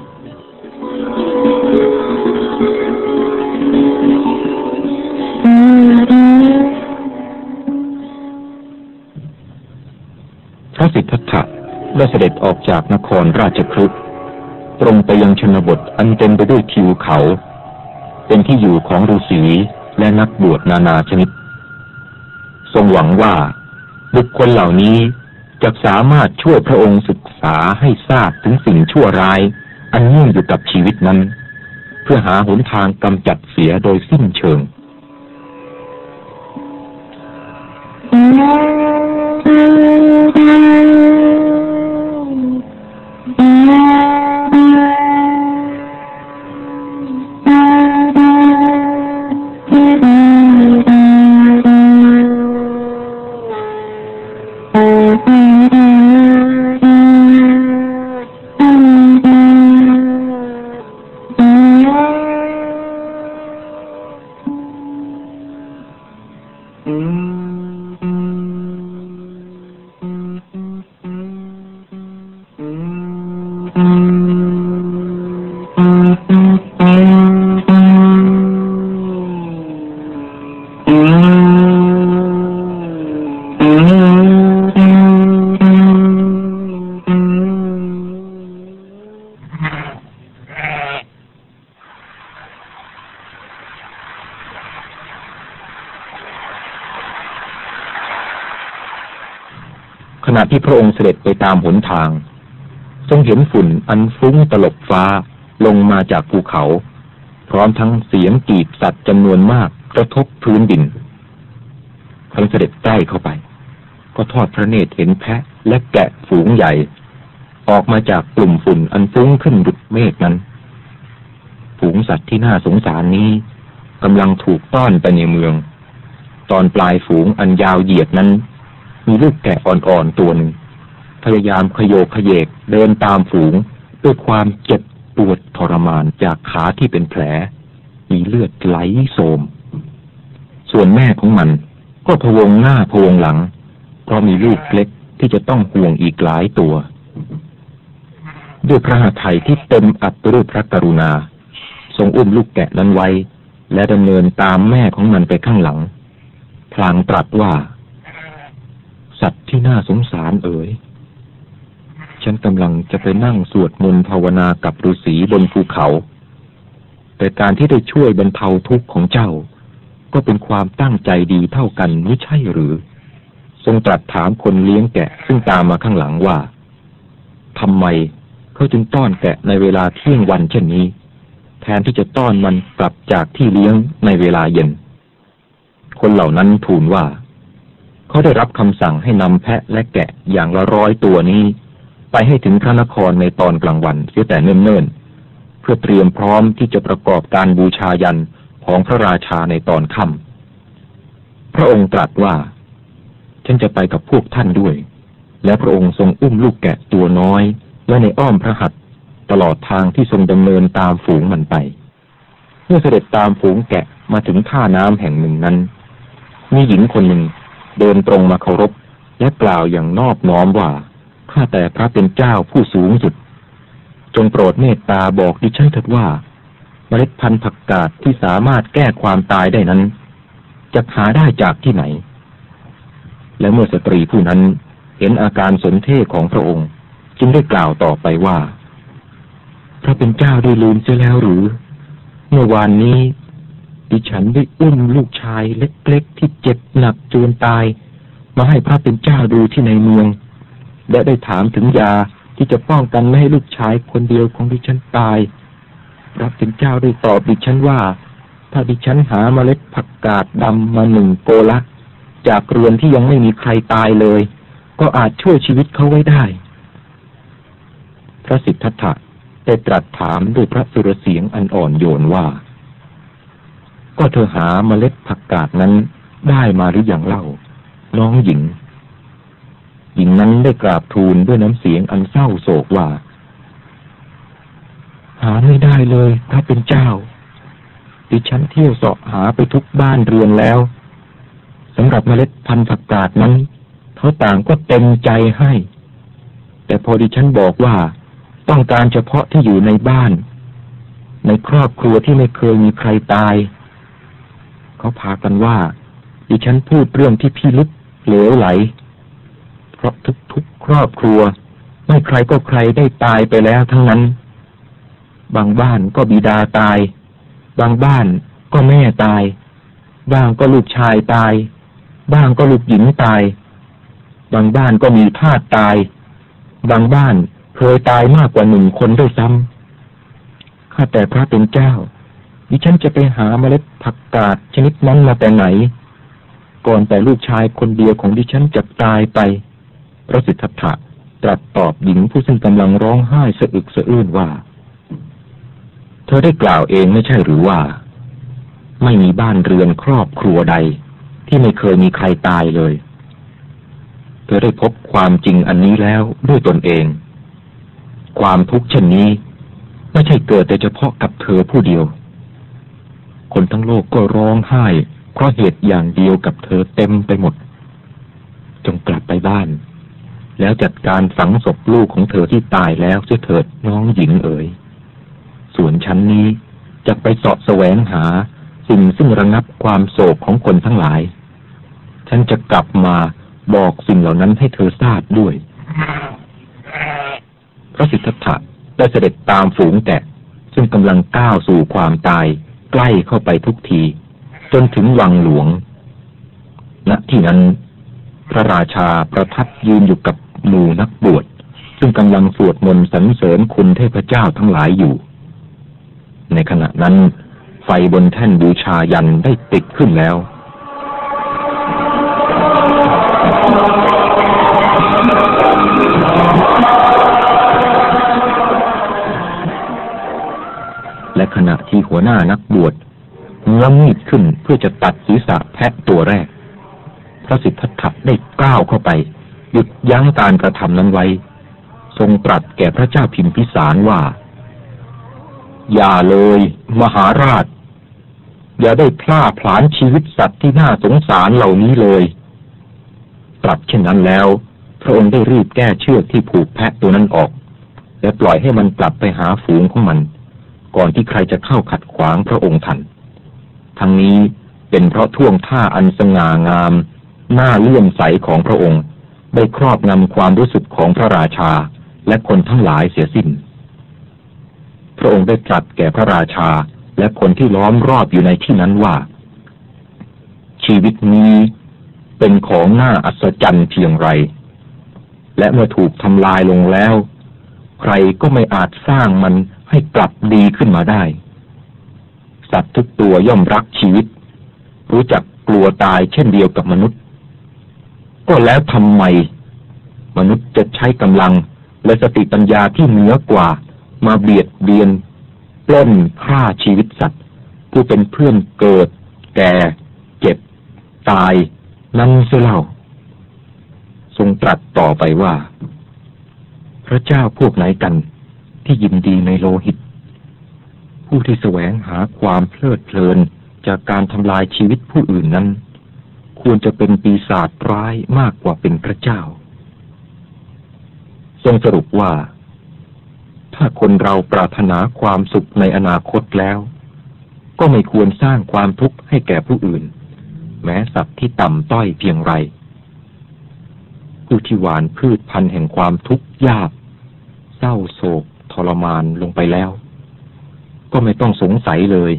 พระสิทธัตถะได้เสด็จออกจากนครราชคฤห์ตรงไปยังชนบทอันเต็มไปด้วยทิวเขา เป็นที่อยู่ของฤาษีและนักบวชนานาชนิด ทรงหวังว่า บุคคลเหล่านี้จะสามารถช่วยพระองค์ศึกษาให้ทราบถึงสิ่งชั่วร้าย อันยิ่งอยู่กับชีวิตนั้น เพื่อหาหนทางกำจัดเสียโดยสิ้นเชิง ขณะที่พระองค์เสด็จไปตามหนทาง ทรงเห็นฝุ่นอันฟุ้งตลบฟ้าลงมาจากภูเขา พร้อมทั้งเสียงกรีดสัตว์จำนวนมากกระทบพื้นดินพระเสด็จใกล้เข้าไป ก็ทอดพระเนตรเห็นแพะและแกะฝูงใหญ่ ออกมาจากกลุ่มฝุ่นอันฟุ้งขึ้นดุดเมฆนั้น ฝูงสัตว์ที่น่าสงสารนี้กำลังถูกต้อนไปในเมือง ตอนปลายฝูงอันยาวเหยียดนั้น มีลูกแกะอ่อนๆตัวหนึ่งพยายามขยโยกขยเยกเดินตามฝูง ด้วยความเจ็บปวดทรมานจากขาที่เป็นแผล มีเลือดไหลโสม ส่วนแม่ของมันก็พวงหน้าพวงหลัง เพราะมีลูกเล็กที่จะต้องห่วงอีกหลายตัว ด้วยพระหัตถ์ที่เต็มอัตรูปพระกรุณา ทรงอุ้มลูกแกะนั้นไว้ และดำเนินตามแม่ของมันไปข้างหลัง พลางตรัสว่า สัตว์ที่น่าสงสารเอ๋ย ฉันกำลังจะไปนั่งสวดมนต์ภาวนากับฤาษีบนภูเขา แต่การที่ได้ช่วยบรรเทาทุกข์ของเจ้า ก็เป็นความตั้งใจดีเท่ากันไม่ใช่หรือ ทรงตรัสถามคนเลี้ยงแกะซึ่งตามมาข้างหลังว่าทำไมเขาจึงต้อนแกะในเวลาเที่ยงวันเช่นนี้ แทนที่จะต้อนมันกลับจากที่เลี้ยงในเวลาเย็น คนเหล่านั้นทูลว่า เขาได้รับคำสั่งให้นำแพะและแกะอย่างละร้อยตัวนี้ ไปให้ถึงพระนครในตอนกลางวันเสียแต่เนิ่นๆ เพื่อเตรียมพร้อมที่จะประกอบการบูชายันของพระราชาในตอนค่ำพระองค์ตรัสว่า ฉันจะไปกับพวกท่านด้วย และพระองค์ทรงอุ้มลูกแกะตัวน้อยไว้ในอ้อมพระหัตถ์ตลอดทางที่ทรงดำเนินตามฝูงมันไป เมื่อเสด็จตามฝูงแกะมาถึงท่าน้ำแห่งหนึ่งนั้น มีหญิงคนหนึ่ง เดินตรงมาเคารพ และกล่าวอย่างนอบน้อมว่าข้าแต่พระเป็นเจ้าผู้สูงสุด จงโปรดเมตตาบอกดิฉันเถิดว่า เมล็ดพันธุ์ผักกาดที่สามารถแก้ความตายได้นั้น จะหาได้จากที่ไหน และเมื่อสตรีผู้นั้นเห็นอาการสนเทศของพระองค์ จึงได้กล่าวต่อไปว่า พระเป็นเจ้าได้ลืมเสียแล้วหรือ เมื่อวานนี้ ดิฉันได้อุ้มลูกชายเล็กๆ ที่เจ็บหนักจนตาย มาให้พระเป็นเจ้าดูที่ในเมือง และได้ถามถึงยาที่จะป้องกันไม่ให้ลูกชายคนเดียวของดิฉันตาย พระเป็นเจ้าได้ตอบดิฉันว่า ถ้าดิฉันหาเมล็ดผักกาดดำมาหนึ่งโกละจากเรือนที่ยังไม่มีใครตายเลย ก็อาจช่วยชีวิตเขาไว้ได้ พระสิทธัตถะได้ตรัสถามด้วยพระสุรเสียงอันอ่อนโยนว่า ก็เธอหาเมล็ดผักกาดนั้นได้มาหรืออยังเล่า น้องหญิง หญิงนั้นได้กราบทูลด้วยน้ำเสียงอันเศร้าโศกว่า หาไม่ได้เลยพระเป็นเจ้า ดิฉันเที่ยวเสาะหาไปทุกบ้านเรือนแล้วสำหรับเมล็ดพันธุ์ผักกาดนั้นเขาต่างก็เต็มใจให้ แต่พอดิฉันบอกว่าต้องการเฉพาะที่อยู่ในบ้าน ในครอบครัวที่ไม่เคยมีใครตาย เขาพากันว่า ดิฉันพูดเรื่องที่พิลึกเหลวไหล เพราะทุกๆครอบครัว ไม่ใครก็ใครได้ตายไปแล้วทั้งนั้น บางบ้านก็บิดาตาย บางบ้านก็แม่ตาย บ้างก็ลูกชายตาย บ้างก็ลูกหญิงตาย บางบ้านก็มีทาสตาย บางบ้านเคยตายมากกว่าหนึ่งคนด้วยซ้ำข้าแต่พระเป็นเจ้า ดิฉันจะไปหาเมล็ดผักกาดชนิดนั้นมาแต่ไหน ก่อนแต่ลูกชายคนเดียวของดิฉันจะตายไป พระสิทธัตถะตรัสตอบหญิงผู้ซึ่งกำลังร้องไห้สะอึกสะอื้นว่า เธอได้กล่าวเองไม่ใช่หรือว่า ไม่มีบ้านเรือนครอบครัวใด ที่ไม่เคยมีใครตายเลย เธอได้พบความจริงอันนี้แล้วด้วยตนเอง ความทุกข์เช่นนี้ ไม่ใช่เกิดแต่เฉพาะกับเธอผู้เดียว คนทั้งโลกก็ร้องไห้ เพราะเหตุอย่างเดียวกับเธอเต็มไปหมด จงกลับไปบ้าน แล้วจัดการฝังศพลูกของเธอที่ตายแล้วเสียเถิดน้องหญิงเอ๋ย ส่วนฉันนี้จะไปเสาะแสวงหา สิ่งซึ่งระงับความโศกของคนทั้งหลาย ฉันจะกลับมาบอกสิ่งเหล่านั้นให้เธอทราบด้วย พระสิทธัตถะได้เสด็จตามฝูงแกะซึ่งกำลังก้าวสู่ความตาย ใกล้เข้าไปทุกที จนถึงวังหลวงณที่นั้น พระราชาประทับยืนอยู่กับหมู่นักบวชซึ่งกำลังสวดมนต์สรรเสริญคุณเทพเจ้าทั้งหลายอยู่ ในขณะนั้น ไฟบนแท่นบูชายันได้ติดขึ้นแล้ว และขณะที่หัวหน้านักบวชเงื้อมีดขึ้นเพื่อจะตัดศีรษะแพะตัวแรก พระสิทธัตถะได้ก้าวเข้าไป หยุดยั้งการกระทำนั้นไว้ ทรงตรัสแก่พระเจ้าพิมพิสารว่า อย่าเลย มหาราช อย่าได้พล่าผลาญชีวิตสัตว์ที่น่าสงสารเหล่านี้เลย ตรัสเช่นนั้นแล้ว พระองค์ได้รีบแก้เชือกที่ผูกแพะตัวนั้นออก และปล่อยให้มันกลับไปหาฝูงของมัน ก่อนที่ใครจะเข้าขัดขวางพระองค์ทันทั้งนี้เป็นเพราะท่วงท่าอันสง่างาม หน้าเลื่อมใสของพระองค์ ได้ครอบงำความรู้สึกของพระราชาและคนทั้งหลายเสียสิ้น พระองค์ได้ตรัสแก่พระราชาและคนที่ล้อมรอบอยู่ในที่นั้นว่า ชีวิตนี้เป็นของน่าอัศจรรย์เพียงไร และเมื่อถูกทำลายลงแล้ว ใครก็ไม่อาจสร้างมัน ให้กลับดีขึ้นมาได้ สัตว์ทุกตัวย่อมรักชีวิต รู้จักกลัวตายเช่นเดียวกับมนุษย์ ก็แล้วทำไม มนุษย์จะใช้กำลังและสติปัญญาที่เหนือกว่า มาเบียดเบียนปล้นฆ่าชีวิตสัตว์ ผู้เป็นเพื่อนเกิด แก่ เจ็บ ตาย นั่นเสียเล่า ทรงตรัสต่อไปว่า พระเจ้าพวกไหนกัน ที่ยินดีในโลหิต ผู้ที่แสวงหาความเพลิดเพลินจากการทำลายชีวิตผู้อื่นนั้น ควรจะเป็นปีศาจร้ายมากกว่าเป็นพระเจ้า ทรงสรุปว่า ถ้าคนเราปรารถนาความสุขในอนาคตแล้ว ก็ไม่ควรสร้างความทุกข์ให้แก่ผู้อื่น แม้สัตว์ที่ต่ำต้อยเพียงไรผู้ที่หวานพืชพันธุ์แห่งความทุกข์ยาก เศร้าโศก รมานลงไปแล้ว ก็ไม่ต้องสงสัยเลย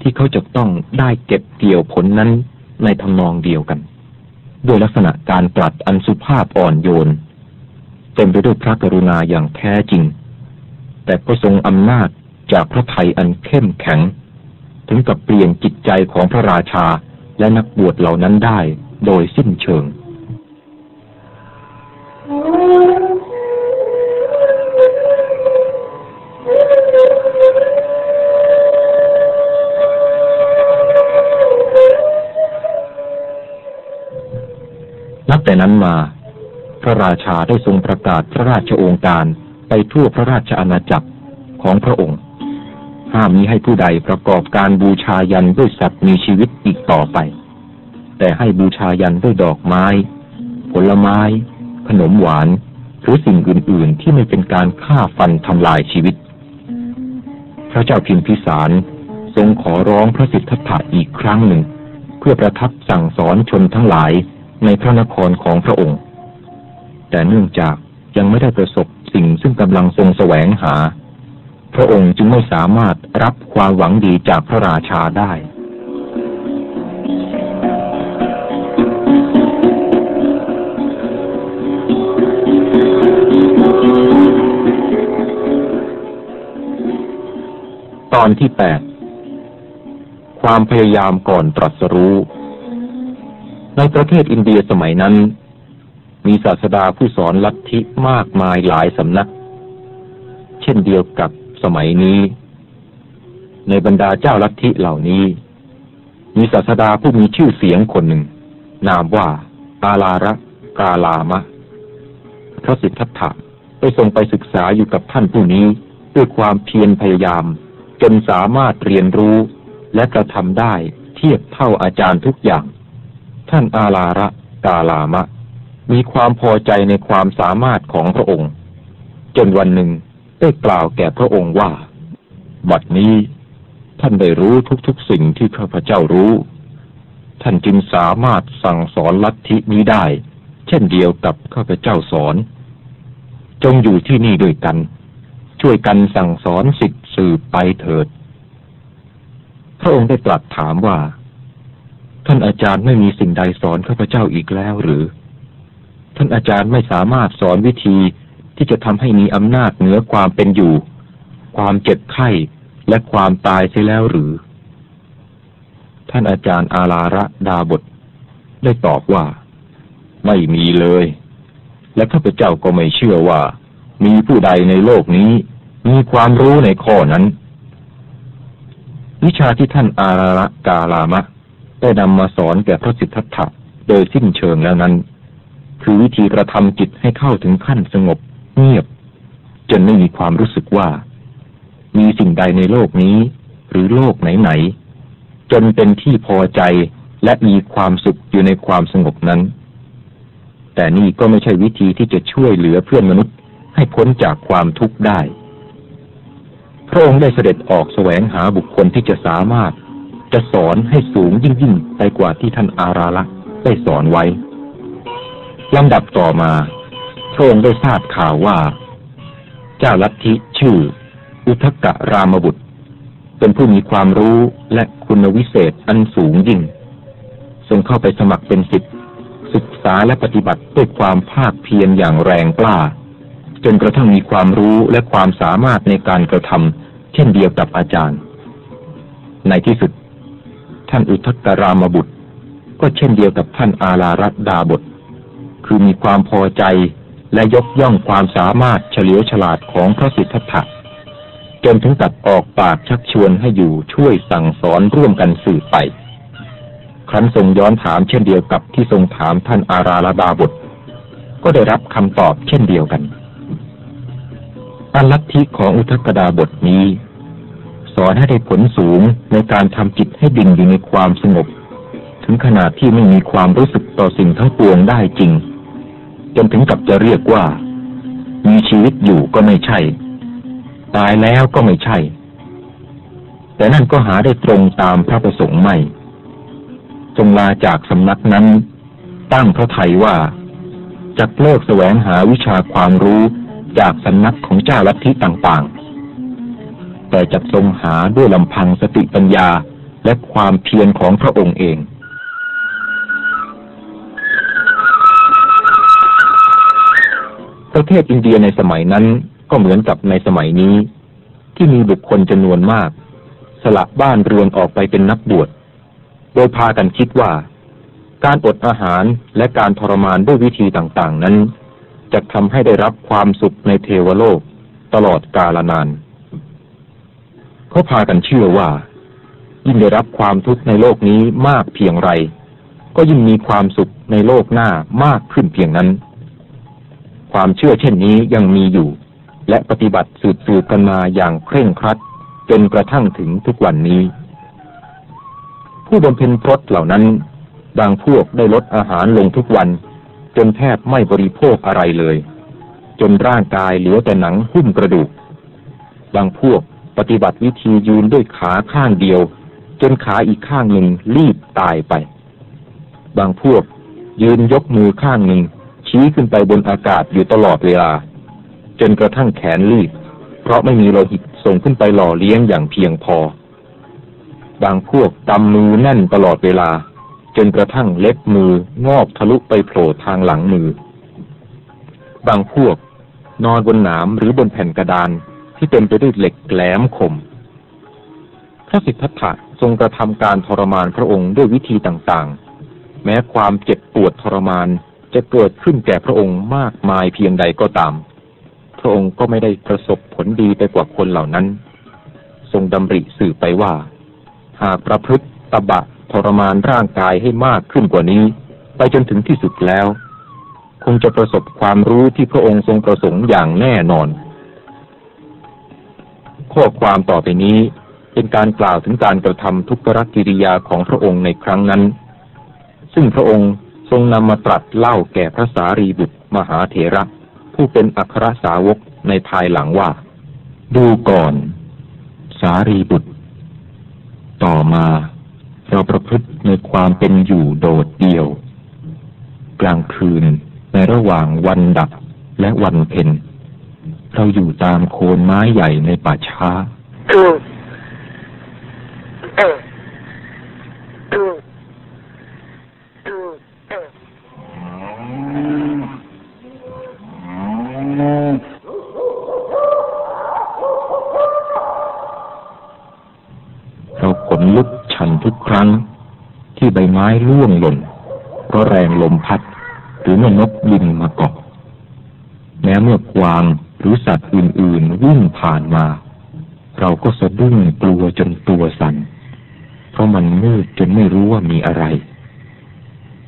ที่เขาจะต้องได้เก็บเกี่ยวผลนั้นในทำนองเดียวกันด้วยลักษณะการตรัสอันสุภาพอ่อนโยน เต็มไปด้วยพระกรุณาอย่างแท้จริง แต่ก็ทรงอำนาจจากพระไทยอันเข้มแข็ง ถึงกับเปลี่ยนจิตใจของพระราชาและนักบวชเหล่านั้นได้โดยสิ้นเชิง นับแต่นั้นมา พระราชาได้ทรงประกาศพระราชโองการไปทั่วพระราชอาณาจักรของพระองค์ ห้ามมิให้ผู้ใดประกอบการบูชายันด้วยสัตว์มีชีวิตอีกต่อไป แต่ให้บูชายันด้วยดอกไม้ ผลไม้ ขนมหวาน หรือสิ่งอื่น ๆ ที่ไม่เป็นการฆ่าฟันทำลายชีวิต พระเจ้าพิมพิสารทรงขอร้องพระสิทธัตถะอีกครั้งหนึ่ง เพื่อประทับสั่งสอนชนทั้งหลาย ในพระนครของพระองค์ แต่เนื่องจากยังไม่ได้ประสบสิ่งซึ่งกำลังทรงแสวงหา พระองค์จึงไม่สามารถรับความหวังดีจากพระราชาได้ ตอนที่แปดความพยายามก่อนตรัสรู้ ในประเทศอินเดียสมัยนั้น มีศาสดาผู้สอนลัทธิมากมายหลายสำนัก เช่นเดียวกับสมัยนี้ ในบรรดาเจ้าลัทธิเหล่านี้ มีศาสดาผู้มีชื่อเสียงคนหนึ่ง นามว่าอาลาระกาลามะพระสิทธัตถะได้ทรงไปศึกษาอยู่กับท่านผู้นี้ด้วยความเพียรพยายาม จนสามารถเรียนรู้และกระทำได้เทียบเท่าอาจารย์ทุกอย่าง ท่านอาลาระกาลามะ มีความพอใจในความสามารถของพระองค์ จนวันหนึ่งได้กล่าวแก่พระองค์ว่า บัดนี้ท่านได้รู้ทุกๆสิ่งที่ข้าพเจ้ารู้ ท่านจึงสามารถสั่งสอนลัทธินี้ได้ เช่นเดียวกับข้าพเจ้าสอน จงอยู่ที่นี่ด้วยกัน ช่วยกันสั่งสอนสิทธิ์สืบไปเถิด พระองค์ได้ตรัสถามว่า ท่านอาจารย์ไม่มีสิ่งใดสอนข้าพเจ้าอีกแล้วหรือ ท่านอาจารย์ไม่สามารถสอนวิธีที่จะทำให้มีอำนาจเหนือความเป็นอยู่ ความเจ็บไข้และความตายเสียแล้วหรือ ท่านอาจารย์อาลาระดาบท ได้ตอบว่า ไม่มีเลย และข้าพเจ้าก็ไม่เชื่อว่า มีผู้ใดในโลกนี้ มีความรู้ในข้อนั้น วิชาที่ท่านอาราระกาลามะ ได้นำมาสอนแก่พระสิทธัตถะโดยสิ้นเชิงแล้วนั้น คือวิธีกระทำจิตให้เข้าถึงขั้นสงบเงียบ จนไม่มีความรู้สึกว่า มีสิ่งใดในโลกนี้ หรือโลกไหนๆจนเป็นที่พอใจและมีความสุขอยู่ในความสงบนั้น แต่นี่ก็ไม่ใช่วิธีที่จะช่วยเหลือเพื่อนมนุษย์ให้พ้นจากความทุกข์ได้ พระองค์ได้เสด็จออกแสวงหาบุคคลที่จะสามารถ จะสอนให้สูงยิ่งยิ่งไปกว่าที่ท่านอาราละได้สอนไว้ลำดับต่อมาพระองค์ได้ทราบข่าวว่า เจ้าลัทธิชื่อ อุทกะรามบุตร เป็นผู้มีความรู้และคุณวิเศษอันสูงยิ่งทรงเข้าไปสมัครเป็นศิษย์ศึกษาและปฏิบัติด้วยความภาคเพียรอย่างแรงกล้า จนกระทั่งมีความรู้และความสามารถในการกระทำเช่นเดียวกับอาจารย์ ในที่สุด ท่านอุทกรามบุตร ก็เช่นเดียวกับท่านอาลารัตดาบท คือมีความพอใจและยกย่องความสามารถเฉลียวฉลาดของพระสิทธัตถะจนถึงตัดออกปากชักชวนให้อยู่ช่วยสั่งสอนร่วมกันสืบไป ครั้นทรงย้อนถามเช่นเดียวกับที่ทรงถามท่านอาราลดาบท ก็ได้รับคำตอบเช่นเดียวกันอันลัทธิของอุทกดาบทนี้ สอนให้ได้ผลสูงในการทำจิตให้ดิ่งอยู่ในความสงบ ถึงขนาดที่ไม่มีความรู้สึกต่อสิ่งทั้งปวงได้จริง จนถึงกับจะเรียกว่า มีชีวิตอยู่ก็ไม่ใช่ ตายแล้วก็ไม่ใช่ แต่นั่นก็หาได้ตรงตามพระประสงค์ไม่ทรงลาจากสำนักนั้น ตั้งพระไทยว่าจะเลิกแสวงหาวิชาความรู้จากสำนักของเจ้าลัทธิต่างๆ แต่จะทรงหาด้วยลำพังสติปัญญาและความเพียรของพระองค์เอง ประเทศอินเดียในสมัยนั้นก็เหมือนกับในสมัยนี้ ที่มีบุคคลจำนวนมาก สละบ้านเรือนออกไปเป็นนักบวช โดยพากันคิดว่า การอดอาหารและการทรมานด้วยวิธีต่างๆ นั้น จะทำให้ได้รับความสุขในเทวโลกตลอดกาลนาน เขาพากันเชื่อว่า ยิ่งได้รับความทุกข์ในโลกนี้มากเพียงไร ก็ยิ่งมีความสุขในโลกหน้ามากขึ้นเพียงนั้น ความเชื่อเช่นนี้ยังมีอยู่ และปฏิบัติสืบๆกันมาอย่างเคร่งครัดจนกระทั่งถึงทุกวันนี้ ผู้บำเพ็ญพรตเหล่านั้น บางพวกได้ลดอาหารลงทุกวัน จนแทบไม่บริโภคอะไรเลย จนร่างกายเหลือแต่หนังหุ้มกระดูก บางพวก ปฏิบัติวิธียืนด้วยขาข้างเดียว จนขาอีกข้างหนึ่งรีบตายไป บางพวกยืนยกมือข้างหนึ่ง ชี้ขึ้นไปบนอากาศอยู่ตลอดเวลา จนกระทั่งแขนรีบ เพราะไม่มีโลหิตส่งขึ้นไปหล่อเลี้ยงอย่างเพียงพอ บางพวกกำมือแน่นตลอดเวลา จนกระทั่งเล็บมืองอกทะลุไปโผล่ทางหลังมือ บางพวกนอนบนหนามหรือบนแผ่นกระดาน ที่เต็มไปด้วยเหล็กแหลมคม พระสิทธัตถะทรงกระทำการทรมานพระองค์ด้วยวิธีต่างๆ แม้ความเจ็บปวดทรมานจะเกิดขึ้นแก่พระองค์มากมายเพียงใดก็ตาม พระองค์ก็ไม่ได้ประสบผลดีไปกว่าคนเหล่านั้น ทรงดำริสื่อไปว่า หากประพฤติตบะทรมานร่างกายให้มากขึ้นกว่านี้ ไปจนถึงที่สุดแล้ว คงจะประสบความรู้ที่พระองค์ทรงประสงค์อย่างแน่นอน ข้อความต่อไปนี้ เป็นการกล่าวถึงการกระทำทุกขกิริยาของพระองค์ในครั้งนั้น ซึ่งพระองค์ทรงนำมาตรัสเล่าแก่พระสารีบุตรมหาเถระ ผู้เป็นอัครสาวกในภายหลังว่า ดูก่อน สารีบุตร ต่อมาเราประพฤติในความเป็นอยู่โดดเดี่ยว กลางคืนในระหว่างวันดับและวันเพ็ญ เราอยู่ตามโคนไม้ใหญ่ในป่าช้ารั้ง ที่ใบไม้ร่วงหล่น เพราะแรงลมพัด หรือเมื่อนกบินมาเกาะแม้เมื่อกวาง หรือสัตว์อื่นๆวิ่งผ่านมา เราก็สะดุ้งกลัวจนตัวสัน่น เพราะมันมืดจนไม่รู้ว่ามีอะไร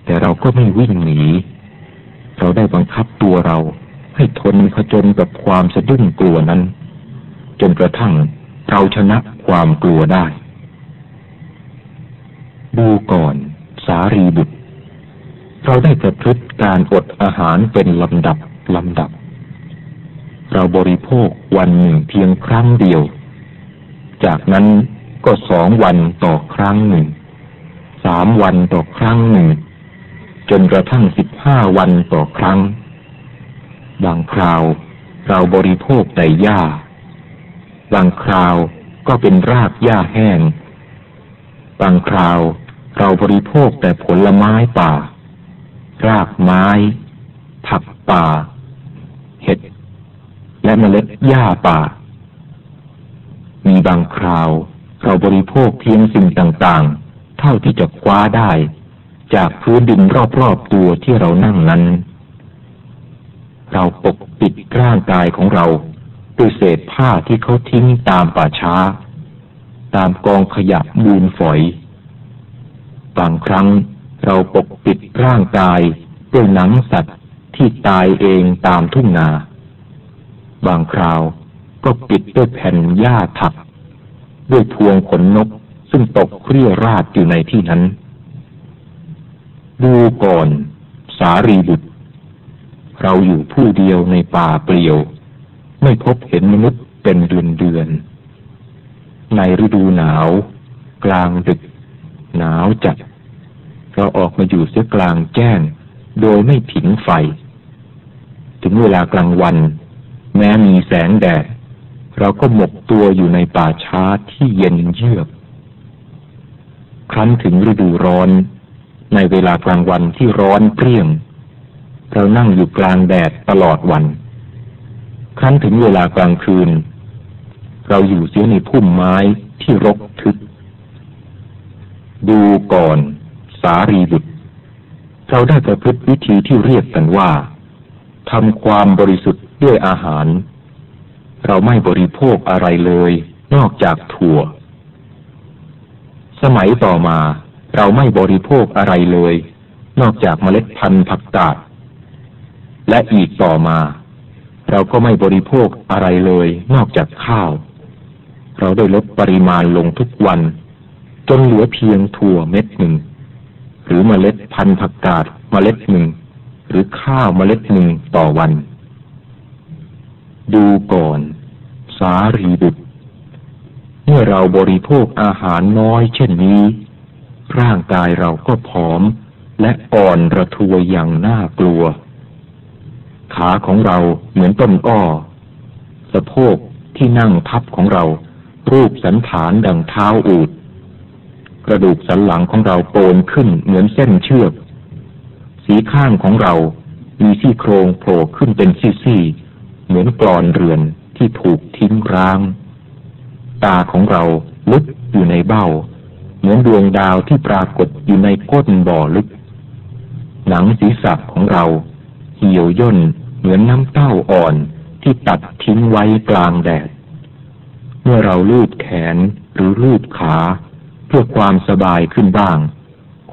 แต่เราก็ไม่วิ่งหนี เราได้บังคับตัวเราให้ทนผจญกับความสะดุ้งกลัวนั้น จนกระทั่งเราชนะความกลัวได้ ดูก่อนสารีบุตร เราได้ประพฤติการอดอาหารเป็นลำดับลำดับ เราบริโภควันหนึ่งเพียงครั้งเดียว จากนั้นก็สองวันต่อครั้งหนึ่ง สามวันต่อครั้งหนึ่ง จนกระทั่งสิบห้าวันต่อครั้ง บางคราวเราบริโภคแต่หญ้า บางคราวก็เป็นรากหญ้าแห้ง บางคราวเราบริโภคแต่ผลไม้ป่า รากไม้ ผักป่า และเมล็ดหญ้าป่า มีบางคราวเราบริโภคเพียงสิ่งต่างๆ เท่าที่จะคว้าได้ จากพื้นดินรอบๆตัวที่เรานั่งนั้น เราปกปิดร่างกายของเราด้วยเศษผ้าที่เขาทิ้งตามป่าช้า ตามกองขยะมูลฝอย บางครั้งเราปกปิดร่างกายด้วยหนังสัตว์ที่ตายเองตามทุ่งนา บางคราวก็ปิดด้วยแผ่นหญ้าถัก ด้วยพวงขนนกซึ่งตกเครี่ยราดอยู่ในที่นั้น ดูก่อน สารีบุตร เราอยู่ผู้เดียวในป่าเปลี่ยว ไม่พบเห็นมนุษย์เป็นเดือนเดือน ในฤดูหนาว กลางดึก หนาวจัด เราออกมาอยู่เสียกลางแจ้ง โดยไม่ผิงไฟ ถึงเวลากลางวัน แม้มีแสงแดด เราก็หมกตัวอยู่ในป่าช้าที่เย็นเยือก ครั้นถึงฤดูร้อน ในเวลากลางวันที่ร้อนเปรี้ยง เรานั่งอยู่กลางแดดตลอดวัน ครั้นถึงเวลากลางคืน เราอยู่เสียในพุ่มไม้ที่รกทึบดูก่อน สารีบุตร เราได้ประพฤติวิธีที่เรียกกันว่าทำความบริสุทธิ์ ด้วยอาหาร เราไม่บริโภคอะไรเลย นอกจากถั่ว สมัยต่อมา เราไม่บริโภคอะไรเลย นอกจากเมล็ดพันธุ์ผักกาดและอีกต่อมา เราก็ไม่บริโภคอะไรเลย นอกจากข้าว เราได้ลดปริมาณลงทุกวัน จนเหลือเพียงถั่วเม็ดหนึ่ง หรือเมล็ดพันธุ์ผักกาดเมล็ดหนึ่ง หรือข้าวเมล็ดหนึ่งต่อวัน ดูก่อน สารีบุตร เมื่อเราบริโภคอาหารน้อยเช่นนี้ ร่างกายเราก็ผอม และอ่อนระทัวอย่างน่ากลัว ขาของเราเหมือนต้นอ้อ สะโพกที่นั่งทับของเรา รูปสันฐานดังเท้าอูด กระดูกสันหลังของเราโปนขึ้นเหมือนเส้นเชือก สีข้างของเรามีซี่โครงโผล่ขึ้นเป็นซี่ๆ เหมือนกรอนเรือนที่ถูกทิ้งร้าง ตาของเราลึกอยู่ในเบ้า เหมือนดวงดาวที่ปรากฏอยู่ในก้นบ่อลึก หนังศีรษะของเรา เหี่ยวย่นเหมือนน้ำเต้าอ่อนที่ตัดทิ้งไว้กลางแดด เมื่อเราลูดแขนหรือลูดขา เพื่อความสบายขึ้นบ้าง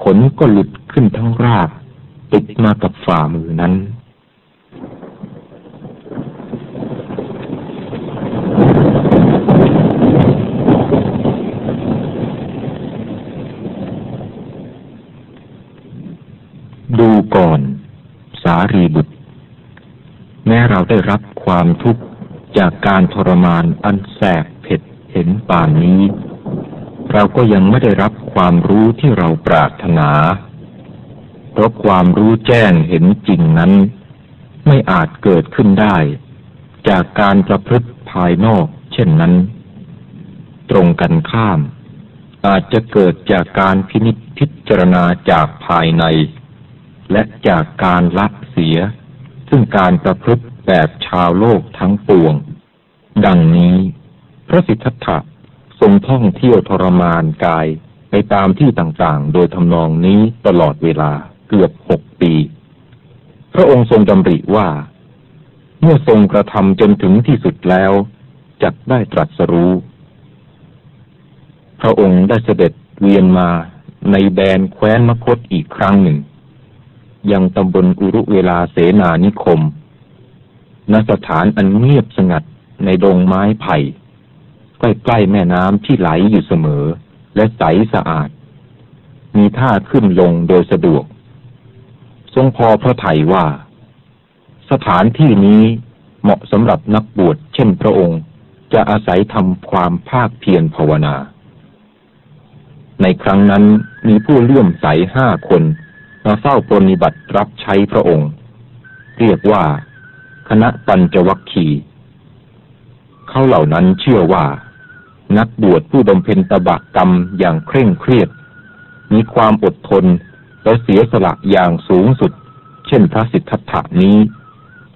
ขนก็หลุดขึ้นทั้งราก ติดมากับฝ่ามือนั้น ดู ก่อน สารีบุตร แม้เราได้รับความทุกข์จากการทรมานอันแสบเผ็ดเห็นป่านนี้ เราก็ยังไม่ได้รับความรู้ที่เราปรารถนา เพราะความรู้แจ้งเห็นจริงนั้น ไม่อาจเกิดขึ้นได้ จากการประพฤติภายนอก เช่นนั้น ตรงกันข้ามอาจจะเกิดจากการพินิจพิจารณาจากภายใน และจากการละเสีย ซึ่งการประพฤติแบบชาวโลกทั้งปวง ดังนี้ พระสิทธัตถะทรงท่องเที่ยวทรมานกายไปตามที่ต่างๆ โดยทำนองนี้ตลอดเวลาเกือบหกปี พระองค์ทรงดำริว่า เมื่อทรงกระทำจนถึงที่สุดแล้วจักได้ตรัสรู้ พระองค์ได้เสด็จเวียนมาในแดนแคว้นมคตอีกครั้งหนึ่ง ยังตำบลอุรุเวลาเสนานิคม ณ สถานอันเงียบสงัดในดงไม้ไผ่ ใกล้ๆแม่น้ำที่ไหลอยู่เสมอ และใสสะอาด มีท่าขึ้นลงโดยสะดวก ทรงพอพระไถยว่า สถานที่นี้เหมาะสำหรับนักบวชเช่นพระองค์จะอาศัยทำความภาคเพียรภาวนา ในครั้งนั้นมีผู้เลื่อมใสห้าคน มาเฝ้าปรนิบัติรับใช้พระองค์ เรียกว่า คณะปัญจวัคคีเขาเหล่านั้นเชื่อว่า นักบวชผู้บำเพ็ญตบะกรรมอย่างเคร่งเครียด มีความอดทนและเสียสละอย่างสูงสุด เช่นพระสิทธัตถานี้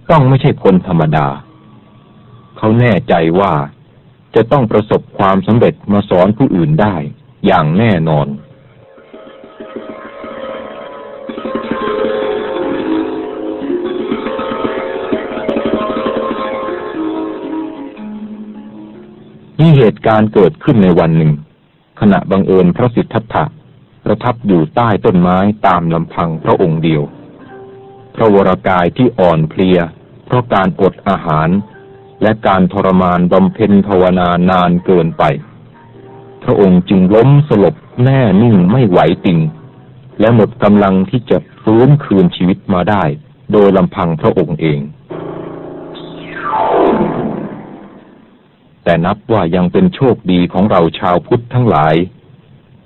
ต้องไม่ใช่คนธรรมดา เขาแน่ใจว่าจะต้องประสบความสำเร็จมาสอนผู้อื่นได้อย่างแน่นอน มีเหตุการณ์เกิดขึ้นในวันหนึ่ง ขณะบังเอิญพระสิทธัตถะประทับอยู่ใต้ต้นไม้ตามลำพังพระองค์เดียว พระวรากายที่อ่อนเพลีย เพราะการอดอาหาร และการทรมานบำเพ็ญภาวนานานเกินไป พระองค์จึงล้มสลบแน่นิ่งไม่ไหวติง และหมดกำลังที่จะฟื้นคืนชีวิตมาได้ โดยลำพังพระองค์เอง แต่นับว่ายังเป็นโชคดีของเราชาวพุทธทั้งหลาย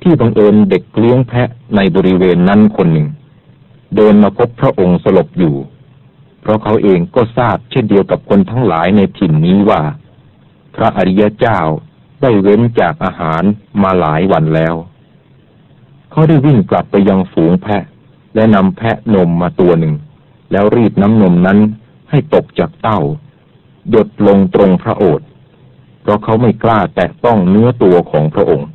ที่บังเอิญเด็กเลี้ยงแพะในบริเวณนั้นคนหนึ่ง เดินมาพบพระองค์สลบอยู่ เพราะเขาเองก็ทราบเช่นเดียวกับคนทั้งหลายในถิ่นนี้ว่า พระอริยเจ้าได้เว้นจากอาหารมาหลายวันแล้ว เขาได้วิ่งกลับไปยังฝูงแพะ และนำแพะนมมาตัวหนึ่ง แล้วรีดน้ำนมนั้นให้ตกจากเต้า หยดลงตรงพระโอษฐ ราะเขาไม่กล้าแตะต้องเนื้อตัวของพระองค์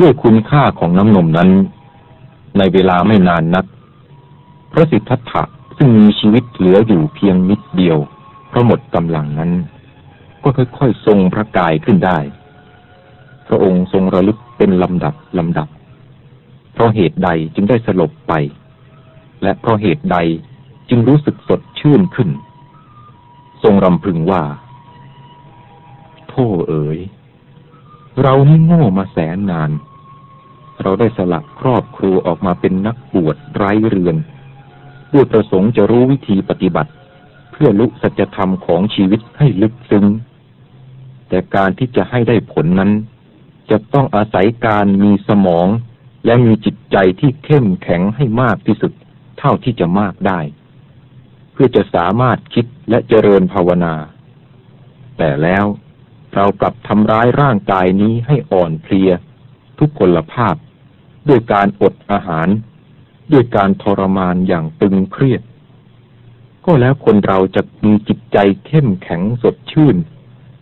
ด้วยคุณค่าของน้ำนมนั้น ในเวลาไม่นานนัก พระสิทธัตถะซึ่งมีชีวิตเหลืออยู่เพียงนิดเดียวเพราะหมดกำลังนั้น ก็ค่อยๆทรงพระกายขึ้นได้ พระองค์ทรงระลึกเป็นลำดับลำดับ เพราะเหตุใดจึงได้สลบไป และเพราะเหตุใด จึงรู้สึกสดชื่นขึ้น ทรงรำพึงว่า โท่เอ๋ย เรานี่โง่มาแสนนาน เราได้สลักครอบครัวออกมาเป็นนักบวชไร้เรือนด้วยประสงค์จะรู้วิธีปฏิบัติ เพื่อลุสัจธรรมของชีวิตให้ลึกซึ้ง แต่การที่จะให้ได้ผลนั้น จะต้องอาศัยการมีสมอง และมีจิตใจที่เข้มแข็งให้มากที่สุดเท่าที่จะมากได้ เพื่อจะสามารถคิดและเจริญภาวนา แต่แล้วเรากลับทำร้ายร่างกายนี้ให้อ่อนเพลีย ทุกคนลภาพ ด้วยการอดอาหาร ด้วยการทรมานอย่างตึงเครียด ก็แล้วคนเราจะมีจิตใจเข้มแข็งสดชื่น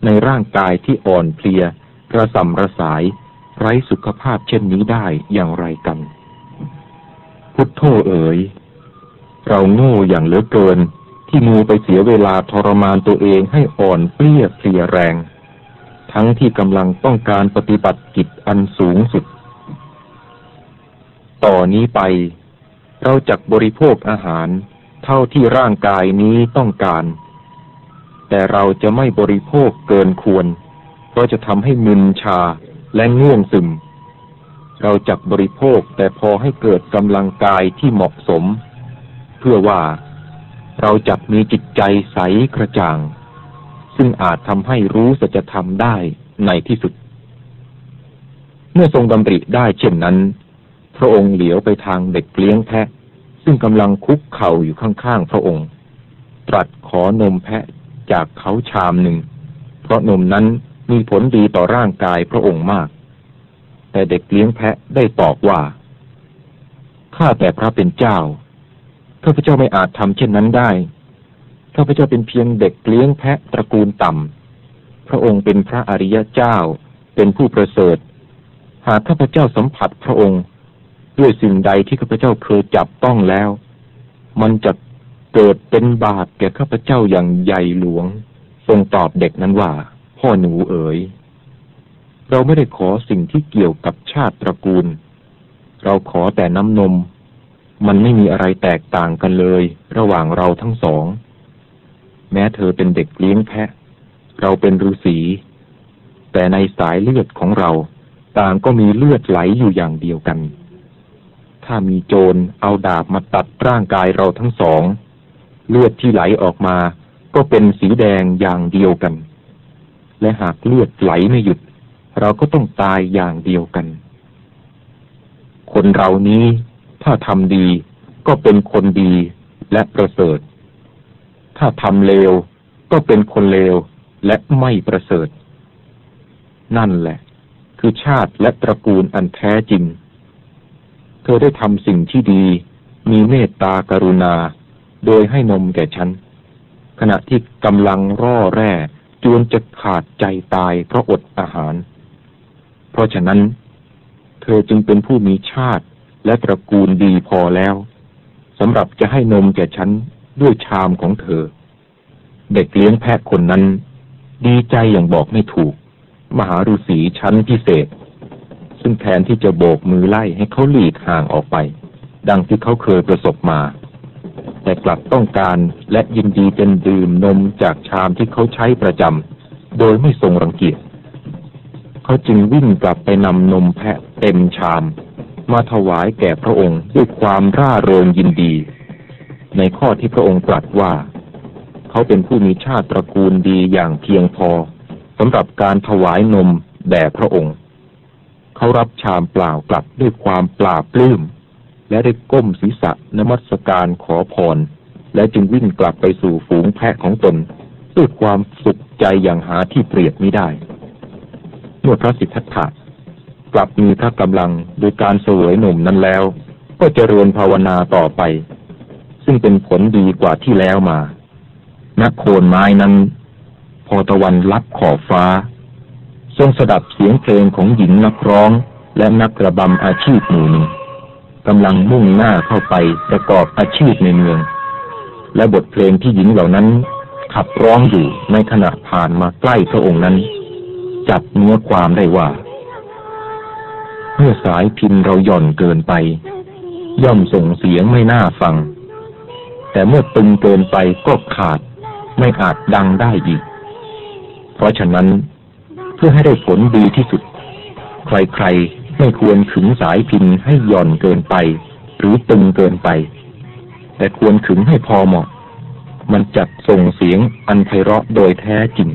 ในร่างกายที่อ่อนเพลียกระสำระสาย ไร้สุขภาพเช่นนี้ได้อย่างไรกัน พุทโธเอ๋ย เราโง่อย่างเหลือเกิน ที่มูไปเสียเวลาทรมานตัวเองให้อ่อนเปลี้ยเพลียแรง ทั้งที่กำลังต้องการปฏิบัติกิจอันสูงสุด ต่อนนี้ไป เราจักบริโภคอาหาร เท่าที่ร่างกายนี้ต้องการ แต่เราจะไม่บริโภคเกินควร เพราะจะทำให้มึนชาและง่วงซึม เราจักบริโภคแต่พอให้เกิดกำลังกายที่เหมาะสม พื่อว่าเราจักมีจิตใจใสกระจ่าง ซึ่งอาจทำให้รู้สัจธรรมได้ในที่สุด เมื่อทรงดำริได้เช่นนั้น พระองค์เหลียวไปทางเด็กเลี้ยงแพะ ซึ่งกำลังคุกเข่าอยู่ข้างๆ พระองค์ ตรัสขอนมแพะจากเขาชามหนึ่ง เพราะนมนั้นมีผลดีต่อร่างกายพระองค์มาก แต่เด็กเลี้ยงแพะได้ตอบว่า ข้าแต่พระเป็นเจ้า ข้าพเจ้าไม่อาจทำเช่นนั้นได้ ข้าพเจ้าเป็นเพียงเด็กเลี้ยงแพะตระกูลต่ำพระองค์เป็นพระอริยเจ้า เป็นผู้ประเสริฐ หากข้าพเจ้าสัมผัสพระองค์ ด้วยสิ่งใดที่ข้าพเจ้าเคยจับต้องแล้ว มันจะเกิดเป็นบาปแก่ข้าพเจ้าอย่างใหญ่หลวง ทรงตอบเด็กนั้นว่า พ่อหนูเอ๋ย เราไม่ได้ขอสิ่งที่เกี่ยวกับชาติตระกูล เราขอแต่น้ำนม มันไม่มีอะไรแตกต่างกันเลย ระหว่างเราทั้งสอง แม้เธอเป็นเด็กเลี้ยงแพะ เราเป็นฤาษี แต่ในสายเลือดของเรา ต่างก็มีเลือดไหลอยู่อย่างเดียวกัน ถ้ามีโจรเอาดาบมาตัดร่างกายเราทั้งสอง เลือดที่ไหลออกมาก็เป็นสีแดงอย่างเดียวกัน และหากเลือดไหลไม่หยุด เราก็ต้องตายอย่างเดียวกัน คนเรานี้ ถ้าทำดีก็เป็นคนดีและประเสริฐ ถ้าทำเลวก็เป็นคนเลวและไม่ประเสริฐ นั่นแหละ คือชาติและตระกูลอันแท้จริง เธอได้ทำสิ่งที่ดี มีเมตตากรุณา โดยให้นมแก่ฉัน ขณะที่กำลังร่อแร่จวนจะขาดใจตายเพราะอดอาหาร เพราะฉะนั้น เธอจึงเป็นผู้มีชาติ และตระกูลดีพอแล้วสำหรับจะให้นมแก่ฉันด้วยชามของเธอ เด็กเลี้ยงแพะคนนั้น ดีใจอย่างบอกไม่ถูก มหาฤาษีชั้นพิเศษ ซึ่งแทนที่จะโบกมือไล่ให้เขาหลีกห่างออกไป ดังที่เขาเคยประสบมา แต่กลับต้องการและยินดีเป็นดื่มนมจากชามที่เขาใช้ประจำโดยไม่ทรงรังเกียจเขาจึงวิ่งกลับไปนำนมแพะเต็มชาม มาถวายแก่พระองค์ด้วยความร่าเริงยินดี ในข้อที่พระองค์ตรัสว่า เขาเป็นผู้มีชาติตระกูลดีอย่างเพียงพอสำหรับการถวายนมแด่พระองค์ เขารับชามเปล่ากลับด้วยความปลาบปลื้มและได้ก้มศีรษะนมัสการขอพร และจึงวิ่งกลับไปสู่ฝูงแพะของตนด้วยความสุขใจอย่างหาที่เปรียบไม่ได้เมื่อพระสิทธัตถะ กลับมีพระกำลังโดยการสวยหนุ่มนั้นแล้ว ก็เจริญภาวนาต่อไป ซึ่งเป็นผลดีกว่าที่แล้วมาณโคนไม้นั้น พอตะวันลับขอบฟ้า ทรงสดับเสียงเพลงของหญิงนักร้องและนักกระบำอาชีพหมู่หนึ่งกำลังมุ่งหน้าเข้าไปประกอบอาชีพในเมือง และบทเพลงที่หญิงเหล่านั้น ขับร้องอยู่ในขณะผ่านมาใกล้พระองค์นั้น จับเนื้อความได้ว่า เมื่อสายพินเราหย่อนเกินไป ย่อมส่งเสียงไม่น่าฟัง แต่เมื่อตึงเกินไปก็ขาด ไม่อาจดังได้อีก เพราะฉะนั้น เพื่อให้ได้ผลดีที่สุด ใครๆไม่ควรขึงสายพินให้หย่อนเกินไป หรือตึงเกินไป แต่ควรขึงให้พอเหมาะ มันจัดส่งเสียงอันไพเราะโดยแท้จริง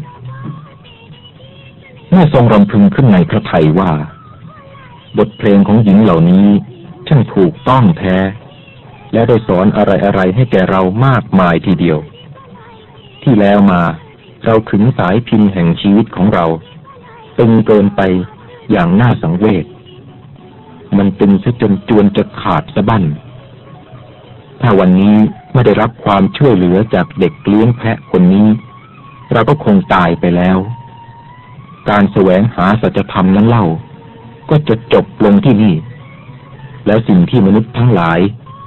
เมื่อทรงรำพึงขึ้นในพระทัยว่า บทเพลงของหญิงเหล่านี้ช่างถูกต้องแท้ และได้สอนอะไรๆให้แก่เรามากมายทีเดียว ที่แล้วมาเราขึงสายพินแห่งชีวิตของเราตึงเกินไปอย่างน่าสังเวชมันตึงซะจนจวนจะขาดสะบั้น ถ้าวันนี้ไม่ได้รับความช่วยเหลือจากเด็กเลี้ยงแพะคนนี้ เราก็คงตายไปแล้ว การแสวงหาสัจธรรมนั้นเล่า ก็จะจบลงที่นี่ แล้วสิ่งที่มนุษย์ทั้งหลาย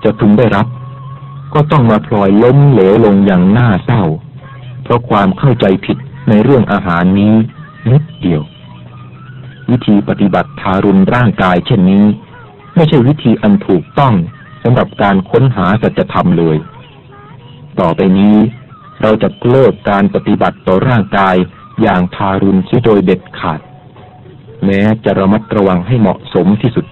จะพึงได้รับ ก็ต้องมาพลอยล้มเหลวลงอย่างน่าเศร้า เพราะความเข้าใจผิดในเรื่องอาหารนี้นิดเดียว วิธีปฏิบัติทารุณร่างกายเช่นนี้ ไม่ใช่วิธีอันถูกต้องสำหรับการค้นหาสัจธรรมเลย ต่อไปนี้เราจะเลิกการปฏิบัติต่อร่างกายอย่างทารุณเสียโดยเด็ดขาด แม้จะระมัดระวังให้เหมาะสมที่สุด